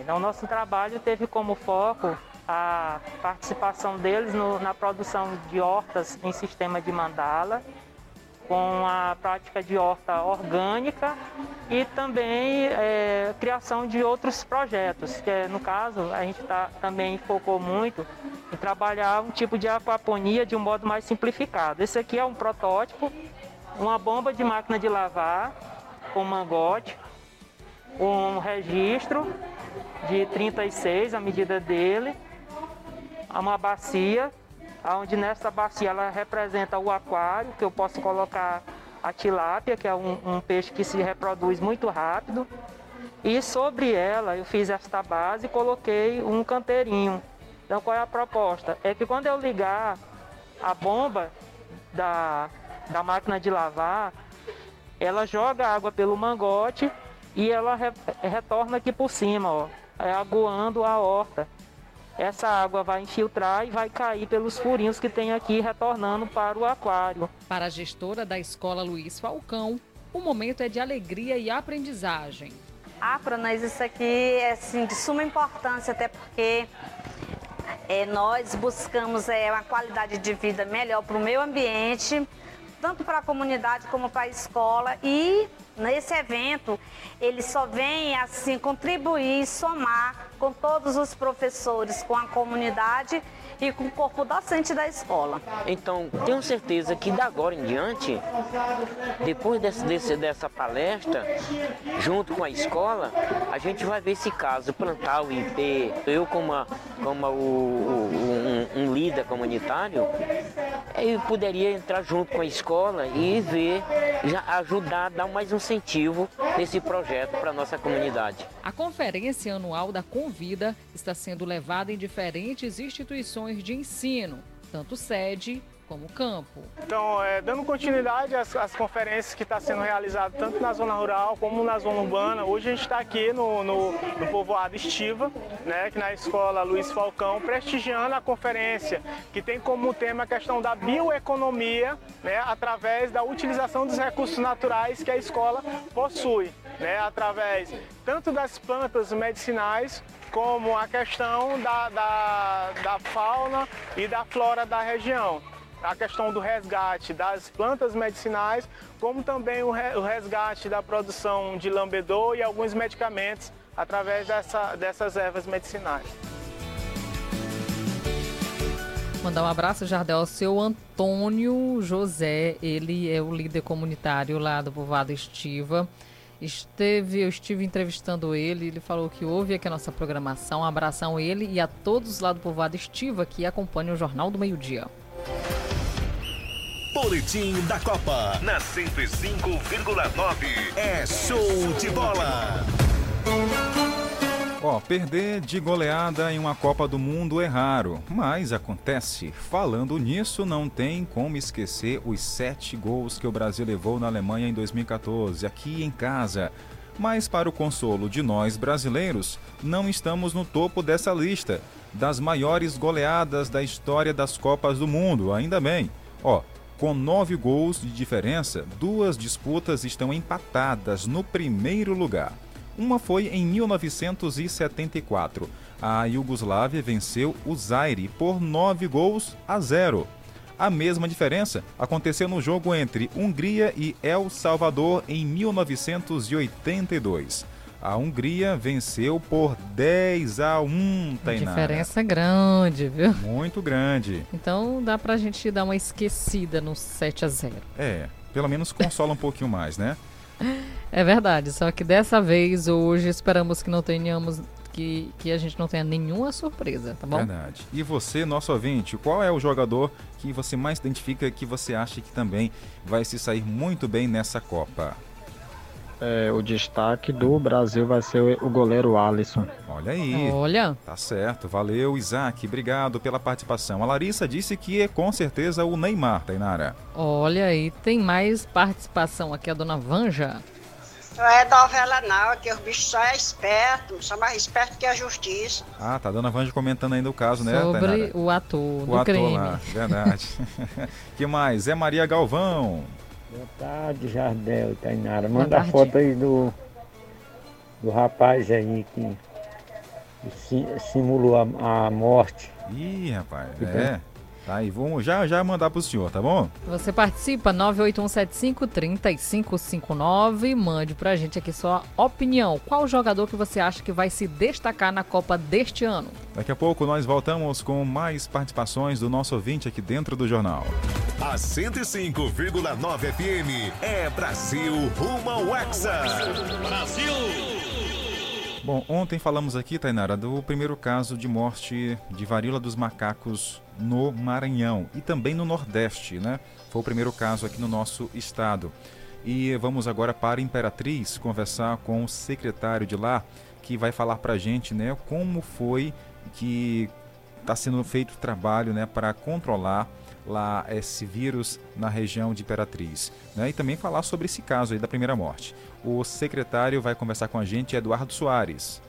Então, nosso trabalho teve como foco a participação deles no- na produção de hortas em sistema de mandala, com a prática de horta orgânica e também é, criação de outros projetos, que é, no caso a gente tá, também focou muito em trabalhar um tipo de aquaponia de um modo mais simplificado. Esse aqui é um protótipo, uma bomba de máquina de lavar com mangote, um registro de 36, a medida dele, uma bacia, onde nessa bacia ela representa o aquário, que eu posso colocar a tilápia, que é um, um peixe que se reproduz muito rápido. E sobre ela eu fiz esta base e coloquei um canteirinho. Então qual é a proposta? É que quando eu ligar a bomba da, da máquina de lavar, ela joga água pelo mangote e ela re- retorna aqui por cima, ó, é, aguando a horta. Essa água vai infiltrar e vai cair pelos furinhos que tem aqui, retornando para o aquário. Para a gestora da escola Luiz Falcão, o momento é de alegria e aprendizagem. Ah, para nós isso aqui é assim, de suma importância, até porque é, nós buscamos é, uma qualidade de vida melhor para o meio ambiente, tanto para a comunidade como para a escola. E nesse evento ele só vem assim contribuir, somar com todos os professores, com a comunidade e com o corpo docente da escola. Então, tenho certeza que da agora em diante, depois desse, desse- dessa palestra, junto com a escola, a gente vai ver esse caso, plantar o IP. Eu, como, a- como o- o- um, um líder comunitário, eu poderia entrar junto com a escola e ver, já ajudar, dar mais um incentivo nesse projeto para a nossa comunidade. A conferência anual da Convida está sendo levada em diferentes instituições de ensino, tanto sede como campo. Então, é, dando continuidade às, às conferências que estão sendo realizadas tanto na zona rural como na zona urbana, hoje a gente está aqui no, no, no povoado Estiva, né, que na escola Luiz Falcão, prestigiando a conferência, que tem como tema a questão da bioeconomia, né, através da utilização dos recursos naturais que a escola possui, né, através tanto das plantas medicinais como a questão da, da, da fauna e da flora da região a questão do resgate das plantas medicinais, como também o re- o resgate da produção de lambedor e alguns medicamentos através dessa- dessas ervas medicinais. Mandar um abraço, Jardel, ao seu Antônio José. Ele é o líder comunitário lá do povoado Estiva. Esteve, eu estive entrevistando ele, ele falou que ouve aqui a nossa programação. Um abração a ele e a todos lá do povoado Estiva que acompanham o Jornal do Meio-Dia. Boletim da Copa na 105,9 é show de bola. Ó, perder de goleada em uma Copa do Mundo é raro, mas acontece. Falando nisso, não tem como esquecer os sete gols que o Brasil levou na Alemanha em 2014, aqui em casa. Mas, para o consolo de nós brasileiros, não estamos no topo dessa lista das maiores goleadas da história das Copas do Mundo, ainda bem. Ó, com nove gols de diferença, duas disputas estão empatadas no primeiro lugar. Uma foi em 1974. A Iugoslávia venceu o Zaire por 9 gols a 0. A mesma diferença aconteceu no jogo entre Hungria e El Salvador em 1982. A Hungria venceu por 10 a 1, Tainara. Diferença é grande, viu? Muito grande. Então dá pra gente dar uma esquecida no 7 a 0. É, pelo menos consola um pouquinho mais, né? <laughs> É verdade, só que dessa vez, hoje, esperamos que não tenhamos. Que, que a gente não tenha nenhuma surpresa, tá bom? Verdade. E você, nosso ouvinte, qual é o jogador que você mais identifica que você acha que também vai se sair muito bem nessa Copa? É, o destaque do Brasil vai ser o goleiro Alisson. Olha aí. Olha. Tá certo. Valeu, Isaac. Obrigado pela participação. A Larissa disse que é com certeza o Neymar, Tainara. Olha aí, tem mais participação aqui, a dona Vanja. Não é novela não, que os bichos só é esperto, são mais esperto que a justiça. Ah, tá a dona Vanja comentando ainda o caso, né, Sobre Tainara? o ator O do ator crime. lá, verdade. <laughs> que mais? É Maria Galvão. Boa tarde, Jardel e Tainara. Manda a foto aí do, do rapaz aí que, que si- simulou a, a morte. Ih, rapaz, Que é. Tá aí, vamos já já mandar pro senhor, tá bom? Você participa 981753559, mande pra gente aqui sua opinião. Qual jogador que você acha que vai se destacar na Copa deste ano? Daqui a pouco nós voltamos com mais participações do nosso ouvinte aqui dentro do jornal. A 105,9 FM é Brasil rumo ao Hexa. Brasil! Bom, ontem falamos aqui, Tainara, do primeiro caso de morte de varíola dos macacos no Maranhão e também no Nordeste, né? Foi o primeiro caso aqui no nosso estado. E vamos agora para Imperatriz conversar com o secretário de lá, que vai falar para a gente, né, como foi que está sendo feito o trabalho, né, para controlar lá esse vírus na região de Imperatriz, né? E também falar sobre esse caso aí da primeira morte. O secretário vai conversar com a gente, Eduardo Soares.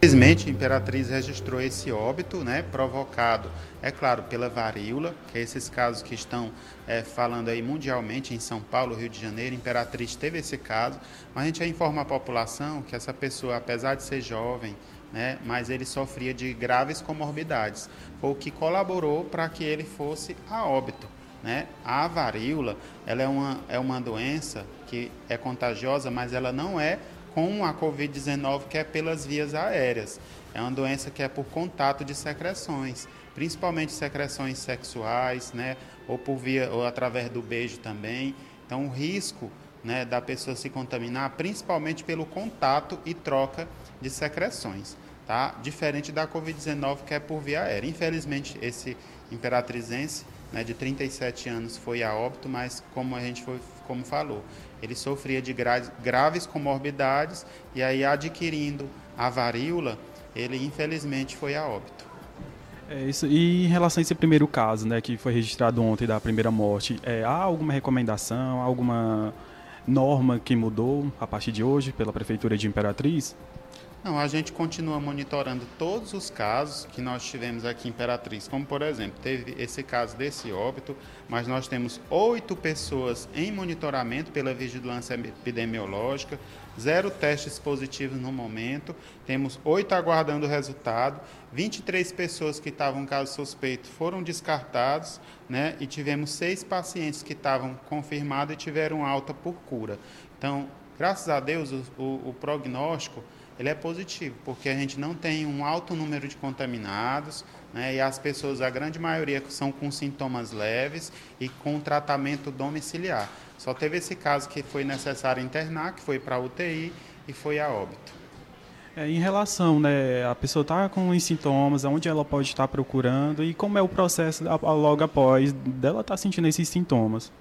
Infelizmente, a Imperatriz registrou esse óbito, né, provocado, é claro, pela varíola, que é esses casos que estão é, falando aí mundialmente em São Paulo, Rio de Janeiro. Imperatriz teve esse caso, mas a gente informa a população que essa pessoa, apesar de ser jovem, né, mas ele sofria de graves comorbidades, o que colaborou para que ele fosse a óbito. Né? A varíola ela é, uma, é uma doença que é contagiosa, mas ela não é com a Covid-19, que é pelas vias aéreas. É uma doença que é por contato de secreções, principalmente secreções sexuais, né? ou por via ou através do beijo também. Então, o risco né, da pessoa se contaminar, principalmente pelo contato e troca de secreções, tá? Diferente da Covid-19, que é por via aérea. Infelizmente, esse imperatrizense né, de 37 anos foi a óbito, mas como a gente foi, como falou, ele sofria de gra graves comorbidades e aí adquirindo a varíola, ele infelizmente foi a óbito. É isso. E em relação a esse primeiro caso, né, que foi registrado ontem da primeira morte, é, há alguma recomendação, alguma norma que mudou a partir de hoje pela prefeitura de Imperatriz? Não, a gente continua monitorando todos os casos que nós tivemos aqui em Imperatriz, como por exemplo, teve esse caso desse óbito, mas nós temos oito pessoas em monitoramento pela vigilância epidemiológica, zero testes positivos no momento, temos oito aguardando o resultado, 23 pessoas que estavam caso suspeito foram descartados, né, e tivemos seis pacientes que estavam confirmados e tiveram alta por cura. Então, graças a Deus, o, o, o prognóstico ele é positivo, porque a gente não tem um alto número de contaminados, né, e as pessoas, a grande maioria, são com sintomas leves e com tratamento domiciliar. Só teve esse caso que foi necessário internar, que foi para UTI e foi a óbito. É, em relação, né, a pessoa está com sintomas, aonde ela pode estar procurando e como é o processo logo após dela estar tá sentindo esses sintomas?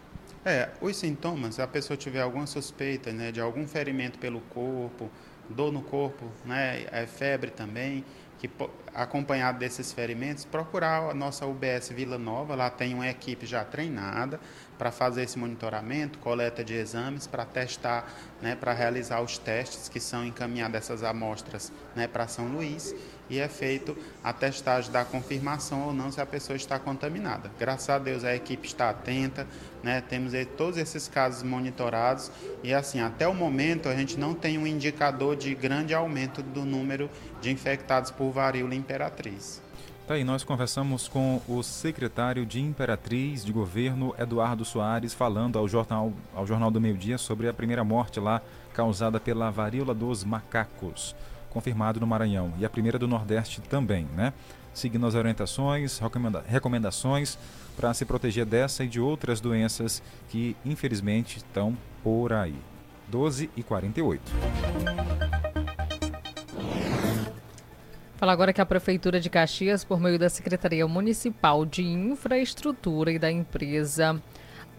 É, os sintomas, se a pessoa tiver alguma suspeita, né, de algum ferimento pelo corpo, dor no corpo, né, é febre também, que acompanhado desses ferimentos, procurar a nossa UBS Vila Nova, lá tem uma equipe já treinada para fazer esse monitoramento, coleta de exames, para testar, né, para realizar os testes que são encaminhadas essas amostras né, para São Luís e é feito a testagem da confirmação ou não se a pessoa está contaminada. Graças a Deus a equipe está atenta, né? temos todos esses casos monitorados e assim, até o momento a gente não tem um indicador de grande aumento do número de infectados por varíola imperatriz. Tá aí, nós conversamos com o secretário de Imperatriz de Governo, Eduardo Soares, falando ao Jornal, ao jornal do Meio Dia sobre a primeira morte lá causada pela varíola dos macacos confirmado no Maranhão e a primeira do Nordeste também, né? Seguindo as orientações, recomenda recomendações para se proteger dessa e de outras doenças que infelizmente estão por aí. 12 e 48. Fala agora que a Prefeitura de Caxias, por meio da Secretaria Municipal de Infraestrutura e da empresa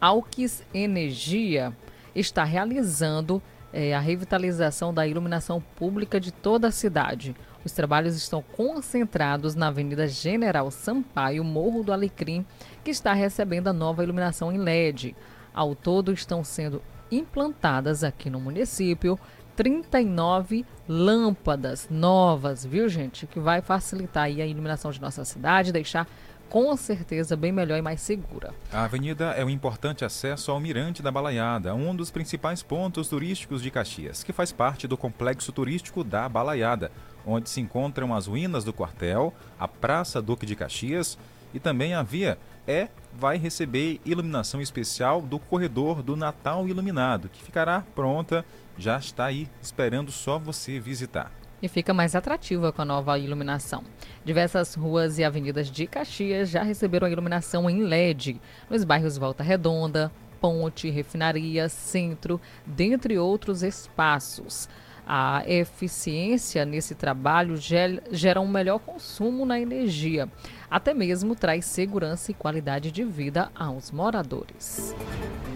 Alques Energia, está realizando é, a revitalização da iluminação pública de toda a cidade. Os trabalhos estão concentrados na Avenida General Sampaio, Morro do Alecrim, que está recebendo a nova iluminação em LED. Ao todo, estão sendo implantadas aqui no município 39 lâmpadas novas, viu, gente? Que vai facilitar a iluminação de nossa cidade, deixar com certeza bem melhor e mais segura. A avenida é um importante acesso ao Mirante da Balaiada, um dos principais pontos turísticos de Caxias, que faz parte do complexo turístico da Balaiada, onde se encontram as ruínas do quartel, a Praça Duque de Caxias e também a via é vai receber iluminação especial do corredor do Natal Iluminado, que ficará pronta, já está aí esperando só você visitar e fica mais atrativa com a nova iluminação. Diversas ruas e avenidas de Caxias já receberam a iluminação em LED, nos bairros Volta Redonda, Ponte, Refinaria, Centro, dentre outros espaços. A eficiência nesse trabalho gera um melhor consumo na energia. Até mesmo traz segurança e qualidade de vida aos moradores.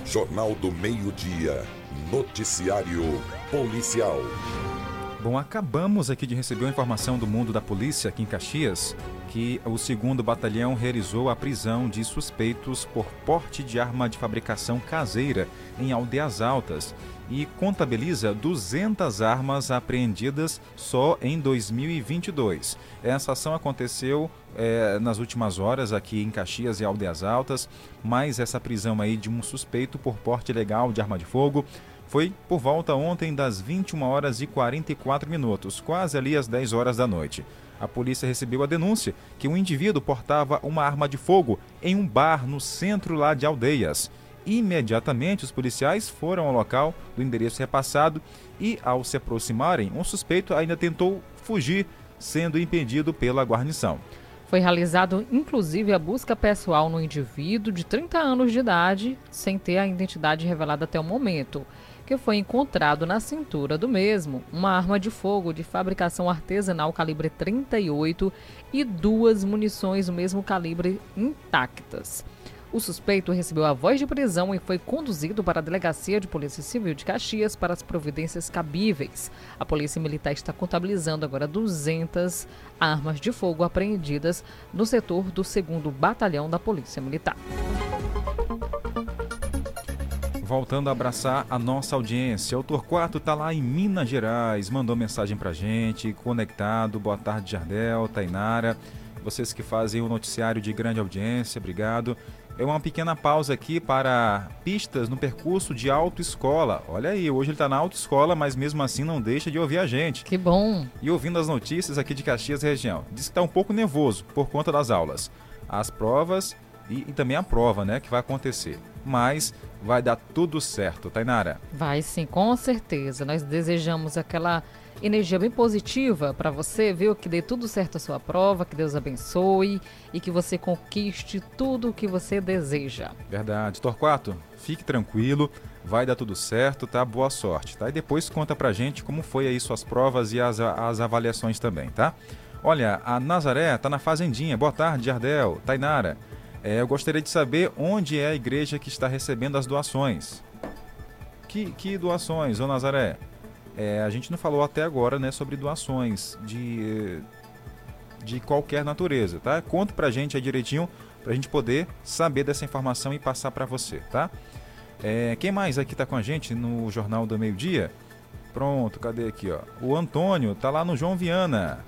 Jornal do Meio-Dia. Noticiário Policial. Bom, acabamos aqui de receber uma informação do mundo da polícia aqui em Caxias que o segundo batalhão realizou a prisão de suspeitos por porte de arma de fabricação caseira em Aldeias Altas e contabiliza 200 armas apreendidas só em 2022. Essa ação aconteceu é, nas últimas horas aqui em Caxias e Aldeias Altas, mais essa prisão aí de um suspeito por porte ilegal de arma de fogo foi por volta ontem das 21 horas e 44 minutos, quase ali às 10 horas da noite. A polícia recebeu a denúncia que um indivíduo portava uma arma de fogo em um bar no centro lá de Aldeias. Imediatamente, os policiais foram ao local do endereço repassado e, ao se aproximarem, um suspeito ainda tentou fugir, sendo impedido pela guarnição. Foi realizado inclusive a busca pessoal no indivíduo de 30 anos de idade, sem ter a identidade revelada até o momento foi encontrado na cintura do mesmo uma arma de fogo de fabricação artesanal calibre 38 e duas munições do mesmo calibre intactas. O suspeito recebeu a voz de prisão e foi conduzido para a Delegacia de Polícia Civil de Caxias para as providências cabíveis. A Polícia Militar está contabilizando agora 200 armas de fogo apreendidas no setor do 2 Batalhão da Polícia Militar voltando a abraçar a nossa audiência. O Torquato está lá em Minas Gerais, mandou mensagem pra gente, conectado. Boa tarde, Jardel, Tainara. Vocês que fazem o noticiário de grande audiência, obrigado. É uma pequena pausa aqui para pistas no percurso de autoescola. Olha aí, hoje ele está na autoescola, mas mesmo assim não deixa de ouvir a gente. Que bom! E ouvindo as notícias aqui de Caxias região. Diz que está um pouco nervoso por conta das aulas. As provas e, e também a prova, né, que vai acontecer. Mas vai dar tudo certo, Tainara. Vai sim, com certeza. Nós desejamos aquela energia bem positiva para você, viu? Que dê tudo certo a sua prova, que Deus abençoe e que você conquiste tudo o que você deseja. Verdade. Torquato, fique tranquilo, vai dar tudo certo, tá? Boa sorte, tá? E depois conta pra gente como foi aí suas provas e as, as avaliações também, tá? Olha, a Nazaré tá na Fazendinha. Boa tarde, Ardel. Tainara, é, eu gostaria de saber onde é a igreja que está recebendo as doações. Que, que doações, ô Nazaré? É, a gente não falou até agora né, sobre doações de, de qualquer natureza, tá? Conta pra gente aí direitinho pra gente poder saber dessa informação e passar para você, tá? É, quem mais aqui tá com a gente no Jornal do Meio Dia? Pronto, cadê aqui, ó? O Antônio tá lá no João Viana.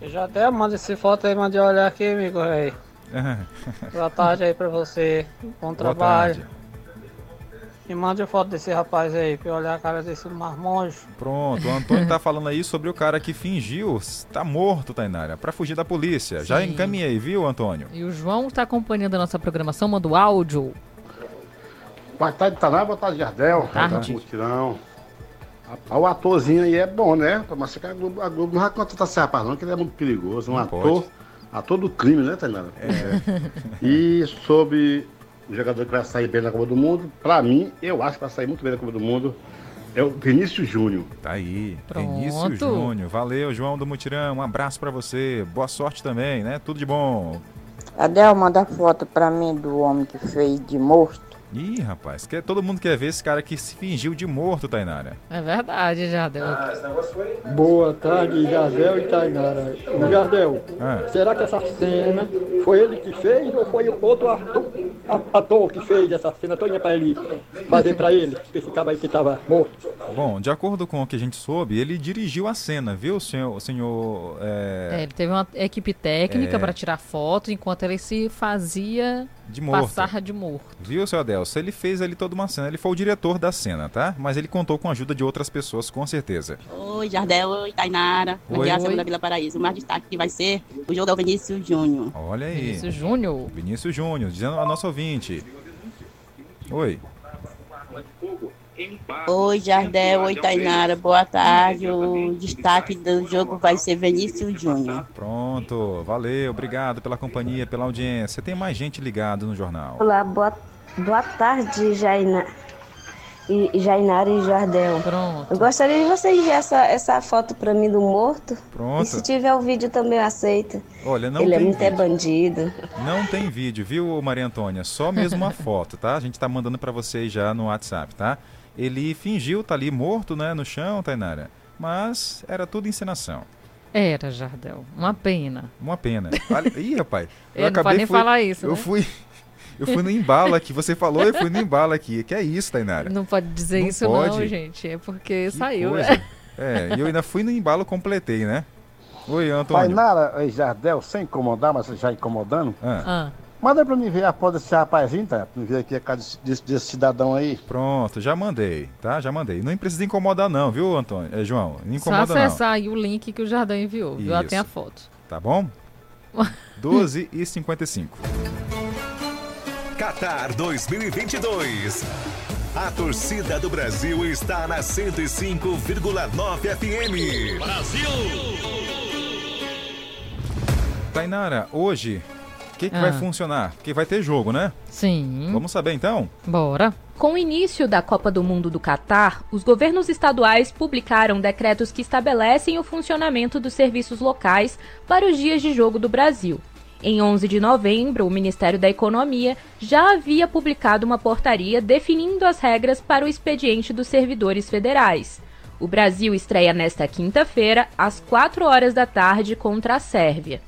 Eu já até mando essa foto aí, mandei olhar aqui, amigo, aí. <laughs> Boa tarde aí pra você. Bom trabalho. Tarde. E mande a foto desse rapaz aí, pra eu olhar a cara desse marmonjo. Pronto, o Antônio tá falando aí sobre o cara que fingiu, tá morto, Tainara, pra fugir da polícia. Sim. Já encaminhei, viu, Antônio? E o João tá acompanhando a nossa programação, manda o áudio. Boa tarde, Tainara, boa tarde, Jardel. Boa tarde. Mutirão. O atorzinho aí é bom, né? Mas a Globo, a Globo não vai contratar esse rapaz, não, que ele é muito perigoso. Um não ator. Pode. Ator do crime, né, Tainara? É. E sobre o jogador que vai sair bem na Copa do Mundo, pra mim, eu acho que vai sair muito bem na Copa do Mundo. É o Vinícius Júnior. Tá aí, Pronto. Vinícius Júnior. Valeu, João do Mutirão. Um abraço para você. Boa sorte também, né? Tudo de bom. Adel, manda foto pra mim do homem que fez de morto. Ih, rapaz, que, todo mundo quer ver esse cara que se fingiu de morto, Tainara. É verdade, Jardel. Ah, Boa tarde, Jardel e Tainara. O Jardel, ah. será que essa cena foi ele que fez ou foi outro ator, ator que fez essa cena toda para ele fazer para ele, esse cara aí que estava morto? Bom, de acordo com o que a gente soube, ele dirigiu a cena, viu, senhor? senhor é... É, ele teve uma equipe técnica é... para tirar foto enquanto ele se fazia de morto. Passar de morto. Viu, seu Adelso? Ele fez ali toda uma cena. Ele foi o diretor da cena, tá? Mas ele contou com a ajuda de outras pessoas, com certeza. Oi, Jardel. Oi, Tainara. Oi. Oi. da Vila Paraíso. O mais destaque que vai ser o jogo é o Vinícius Júnior. Olha aí. Vinícius Júnior. Vinícius Júnior, dizendo a nossa ouvinte. Oi. Oi, Jardel. Oi, Tainara. Boa tarde. O destaque do jogo vai ser Vinícius Júnior. Pronto. Valeu. Obrigado pela companhia, pela audiência. Tem mais gente ligado no jornal. Olá, boa, boa tarde, Jaina. E Jainara e Jardel. Pronto. Eu gostaria de você enviar essa, essa foto para mim do morto. Pronto. E se tiver o vídeo também eu aceito. Olha, não Ele é tem é muito vídeo. é bandido. Não tem vídeo, viu, Maria Antônia? Só mesmo uma <laughs> foto, tá? A gente tá mandando para vocês já no WhatsApp, tá? Ele fingiu tá ali morto, né, no chão, Tainara. Mas era tudo encenação. Era, Jardel. Uma pena. Uma pena. Ih, rapaz. <laughs> Eu, eu acabei, não pode nem fui, falar isso. Eu né? fui. Eu fui no embalo aqui, você falou, eu fui no embalo aqui. Que é isso, Tainara? Não pode dizer não isso pode. não, gente. É porque que saiu, coisa. né? <laughs> É, e eu ainda fui no embalo, completei, né? Oi, Antônio. Tainara e Jardel, sem incomodar, mas já incomodando. Ah. ah. Manda pra mim ver a foto desse rapazinho, tá? Pra mim ver aqui a cara desse, desse, cidadão aí. Pronto, já mandei, tá? Já mandei. Não precisa incomodar não, viu, Antônio? É, João, não incomoda Só acessar não. aí o link que o Jardão enviou, viu? Lá tem a foto. Tá bom? <laughs> 12 e 55. Qatar 2022. A torcida do Brasil está na 105,9 FM. Brasil! Tainara, hoje que, que ah. vai funcionar? Porque vai ter jogo, né? Sim. Vamos saber então? Bora. Com o início da Copa do Mundo do Catar, os governos estaduais publicaram decretos que estabelecem o funcionamento dos serviços locais para os dias de jogo do Brasil. Em 11 de novembro, o Ministério da Economia já havia publicado uma portaria definindo as regras para o expediente dos servidores federais. O Brasil estreia nesta quinta-feira, às 4 horas da tarde, contra a Sérvia.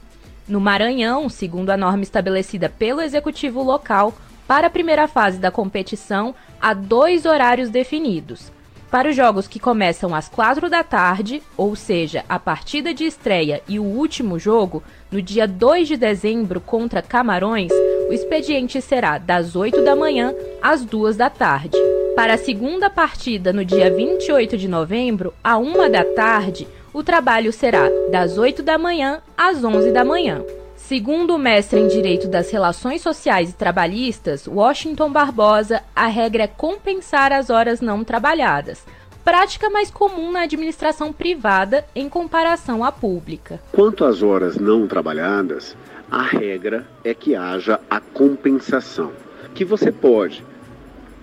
No Maranhão, segundo a norma estabelecida pelo executivo local, para a primeira fase da competição, há dois horários definidos. Para os jogos que começam às quatro da tarde, ou seja, a partida de estreia e o último jogo, no dia 2 de dezembro contra Camarões, o expediente será das 8 da manhã às 2 da tarde. Para a segunda partida, no dia 28 de novembro, à 1 da tarde, o trabalho será das 8 da manhã às 11 da manhã. Segundo o mestre em Direito das Relações Sociais e Trabalhistas, Washington Barbosa, a regra é compensar as horas não trabalhadas, prática mais comum na administração privada em comparação à pública. Quanto às horas não trabalhadas, a regra é que haja a compensação, que você pode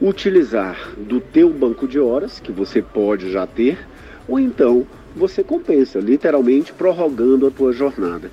utilizar do teu banco de horas, que você pode já ter, ou então você compensa, literalmente prorrogando a tua jornada.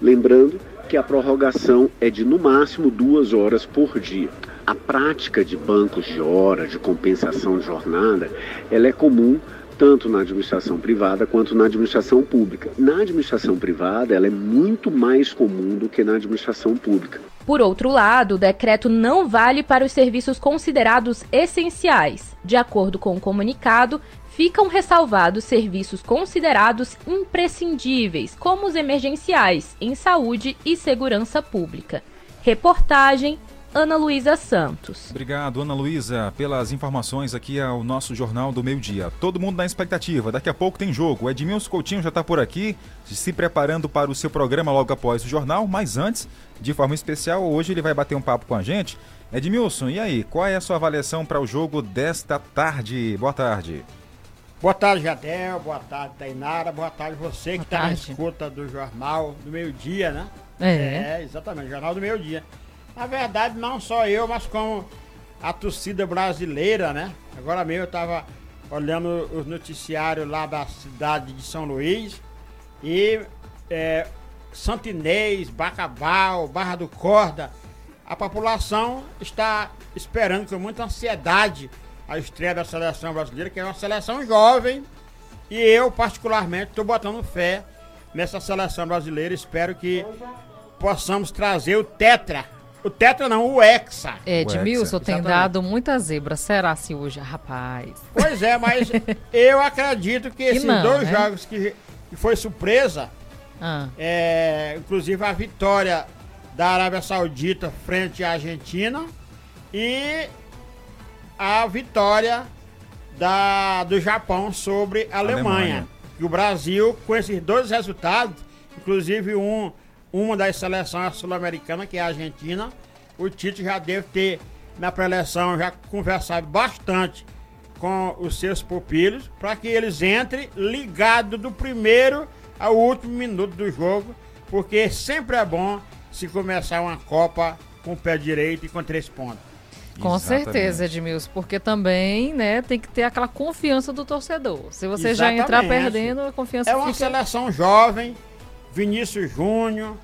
Lembrando que a prorrogação é de no máximo duas horas por dia. A prática de bancos de hora, de compensação de jornada, ela é comum tanto na administração privada quanto na administração pública. Na administração privada, ela é muito mais comum do que na administração pública. Por outro lado, o decreto não vale para os serviços considerados essenciais. De acordo com o comunicado, ficam ressalvados serviços considerados imprescindíveis, como os emergenciais em saúde e segurança pública. Reportagem Ana Luísa Santos. Obrigado, Ana Luísa, pelas informações aqui ao nosso Jornal do Meio Dia. Todo mundo na expectativa, daqui a pouco tem jogo. Edmilson Coutinho já está por aqui, se preparando para o seu programa logo após o jornal, mas antes, de forma especial, hoje ele vai bater um papo com a gente. Edmilson, e aí, qual é a sua avaliação para o jogo desta tarde? Boa tarde. Boa tarde, Jadel. Boa tarde, Tainara. Boa tarde, você que está na escuta do Jornal do Meio Dia, né? É. é, exatamente, Jornal do Meio Dia. Na verdade, não só eu, mas como a torcida brasileira, né? Agora mesmo eu estava olhando os noticiários lá da cidade de São Luís e é, Santinês, Bacabal, Barra do Corda, a população está esperando com muita ansiedade a estreia da seleção brasileira, que é uma seleção jovem. E eu, particularmente, estou botando fé nessa seleção brasileira. Espero que possamos trazer o Tetra. O Tetra não, o Hexa. É, Edmilson tem Exatamente. dado muita zebra. Será se hoje, rapaz? Pois é, mas <laughs> eu acredito que, que esses não, dois né? jogos que, que, foi surpresa, ah. é, inclusive a vitória da Arábia Saudita frente à Argentina e a vitória da, do Japão sobre a Alemanha. Alemanha. E o Brasil, com esses dois resultados, inclusive um, uma das seleções sul-americanas, que é a Argentina, o Tite já deve ter, na pré-eleição, já conversado bastante com os seus pupilos, para que eles entrem ligados do primeiro ao último minuto do jogo, porque sempre é bom se começar uma Copa com o pé direito e com três pontos. Com Exatamente. certeza, Edmilson, porque também, né, tem que ter aquela confiança do torcedor. Se você Exatamente. já entrar perdendo, a confiança É uma fica... seleção jovem, Vinícius Júnior,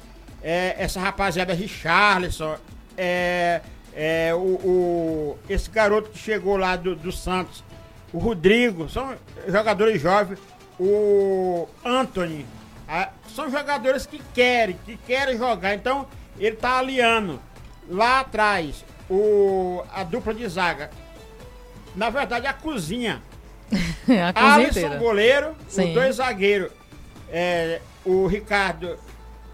é, essa rapaziada Richarlison, é, é, o, o, esse garoto que chegou lá do, do Santos, o Rodrigo, são jogadores jovens, o Anthony, a, são jogadores que querem, que querem jogar. Então, ele tá aliando lá atrás o, a dupla de zaga. Na verdade, a cozinha. <laughs> a cozinha Alisson, inteira. goleiro, Sim. os dois zagueiros. É, o Ricardo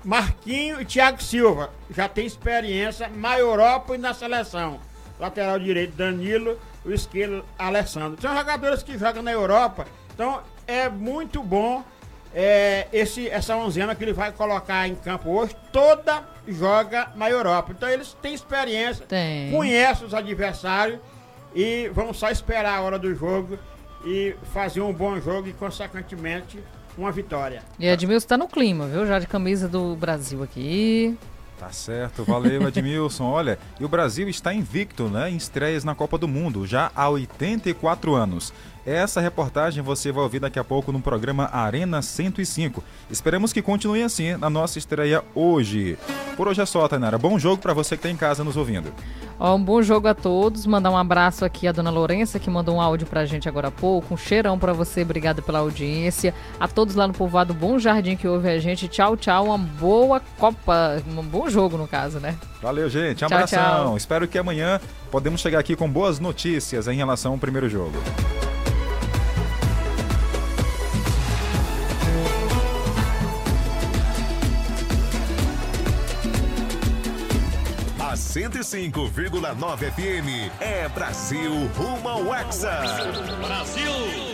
Marquinho e Thiago Silva. Já tem experiência na Europa e na seleção. Lateral direito, Danilo. O esquerdo, Alessandro. São jogadores que jogam na Europa. Então, é muito bom é, esse, essa onzena que ele vai colocar em campo hoje. Toda joga na Europa. Então eles têm experiência, Tem. conhecem os adversários e vão só esperar a hora do jogo e fazer um bom jogo e, consequentemente, uma vitória. E Edmilson está no clima, viu? Já de camisa do Brasil aqui. Tá certo, valeu <laughs> Edmilson. Olha, e o Brasil está invicto, né, em estreias na Copa do Mundo, já há 84 anos. Essa reportagem você vai ouvir daqui a pouco no programa Arena 105. Esperamos que continue assim na nossa estreia hoje. Por hoje é só, Tainara. Bom jogo para você que está em casa nos ouvindo. Ó, um bom jogo a todos. Mandar um abraço aqui à dona Lourença, que mandou um áudio pra gente agora há pouco. Um cheirão para você. Obrigado pela audiência. A todos lá no povoado Bom Jardim que ouve a gente. Tchau, tchau. Uma boa Copa. Um bom jogo, no caso, né? Valeu, gente. Um tchau, abração. Tchau. Espero que amanhã podemos chegar aqui com boas notícias em relação ao primeiro jogo. 105,9 FM é Brasil rumo ao Hexa. Brasil!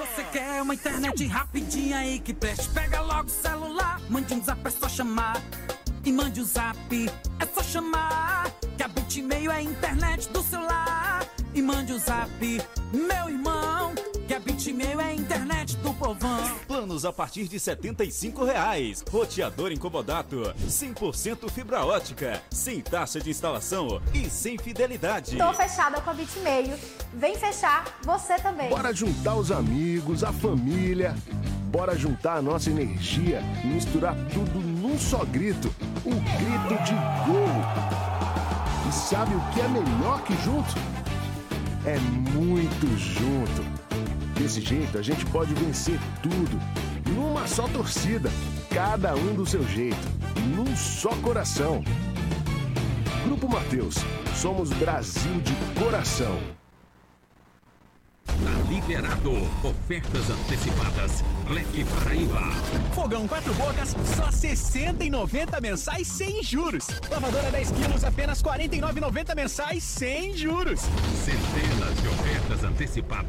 Você quer uma internet rapidinha aí que preste, pega logo o celular, mande um zap, é só chamar. E mande um zap, é só chamar. Que a Bitmail é a internet do celular. E mande o um zap, meu irmão. Que a Bitmail é a internet do povão. Planos a partir de 75 reais. Roteador incomodato, 100% fibra ótica, sem taxa de instalação e sem fidelidade. Tô fechada com a Bitmail. Vem fechar você também. Bora juntar os amigos, a família. Bora juntar a nossa energia e misturar tudo num só grito. Um grito de gol. E sabe o que é melhor que junto? É muito junto. Desse jeito a gente pode vencer tudo. Numa só torcida, cada um do seu jeito, num só coração. Grupo Mateus, somos Brasil de coração. Tá liberado. Ofertas antecipadas. Black Paraíba. Fogão quatro bocas, só R$ 60,90 mensais sem juros. Lavadora 10 quilos, apenas R$ 49,90 mensais sem juros. Centenas de ofertas antecipadas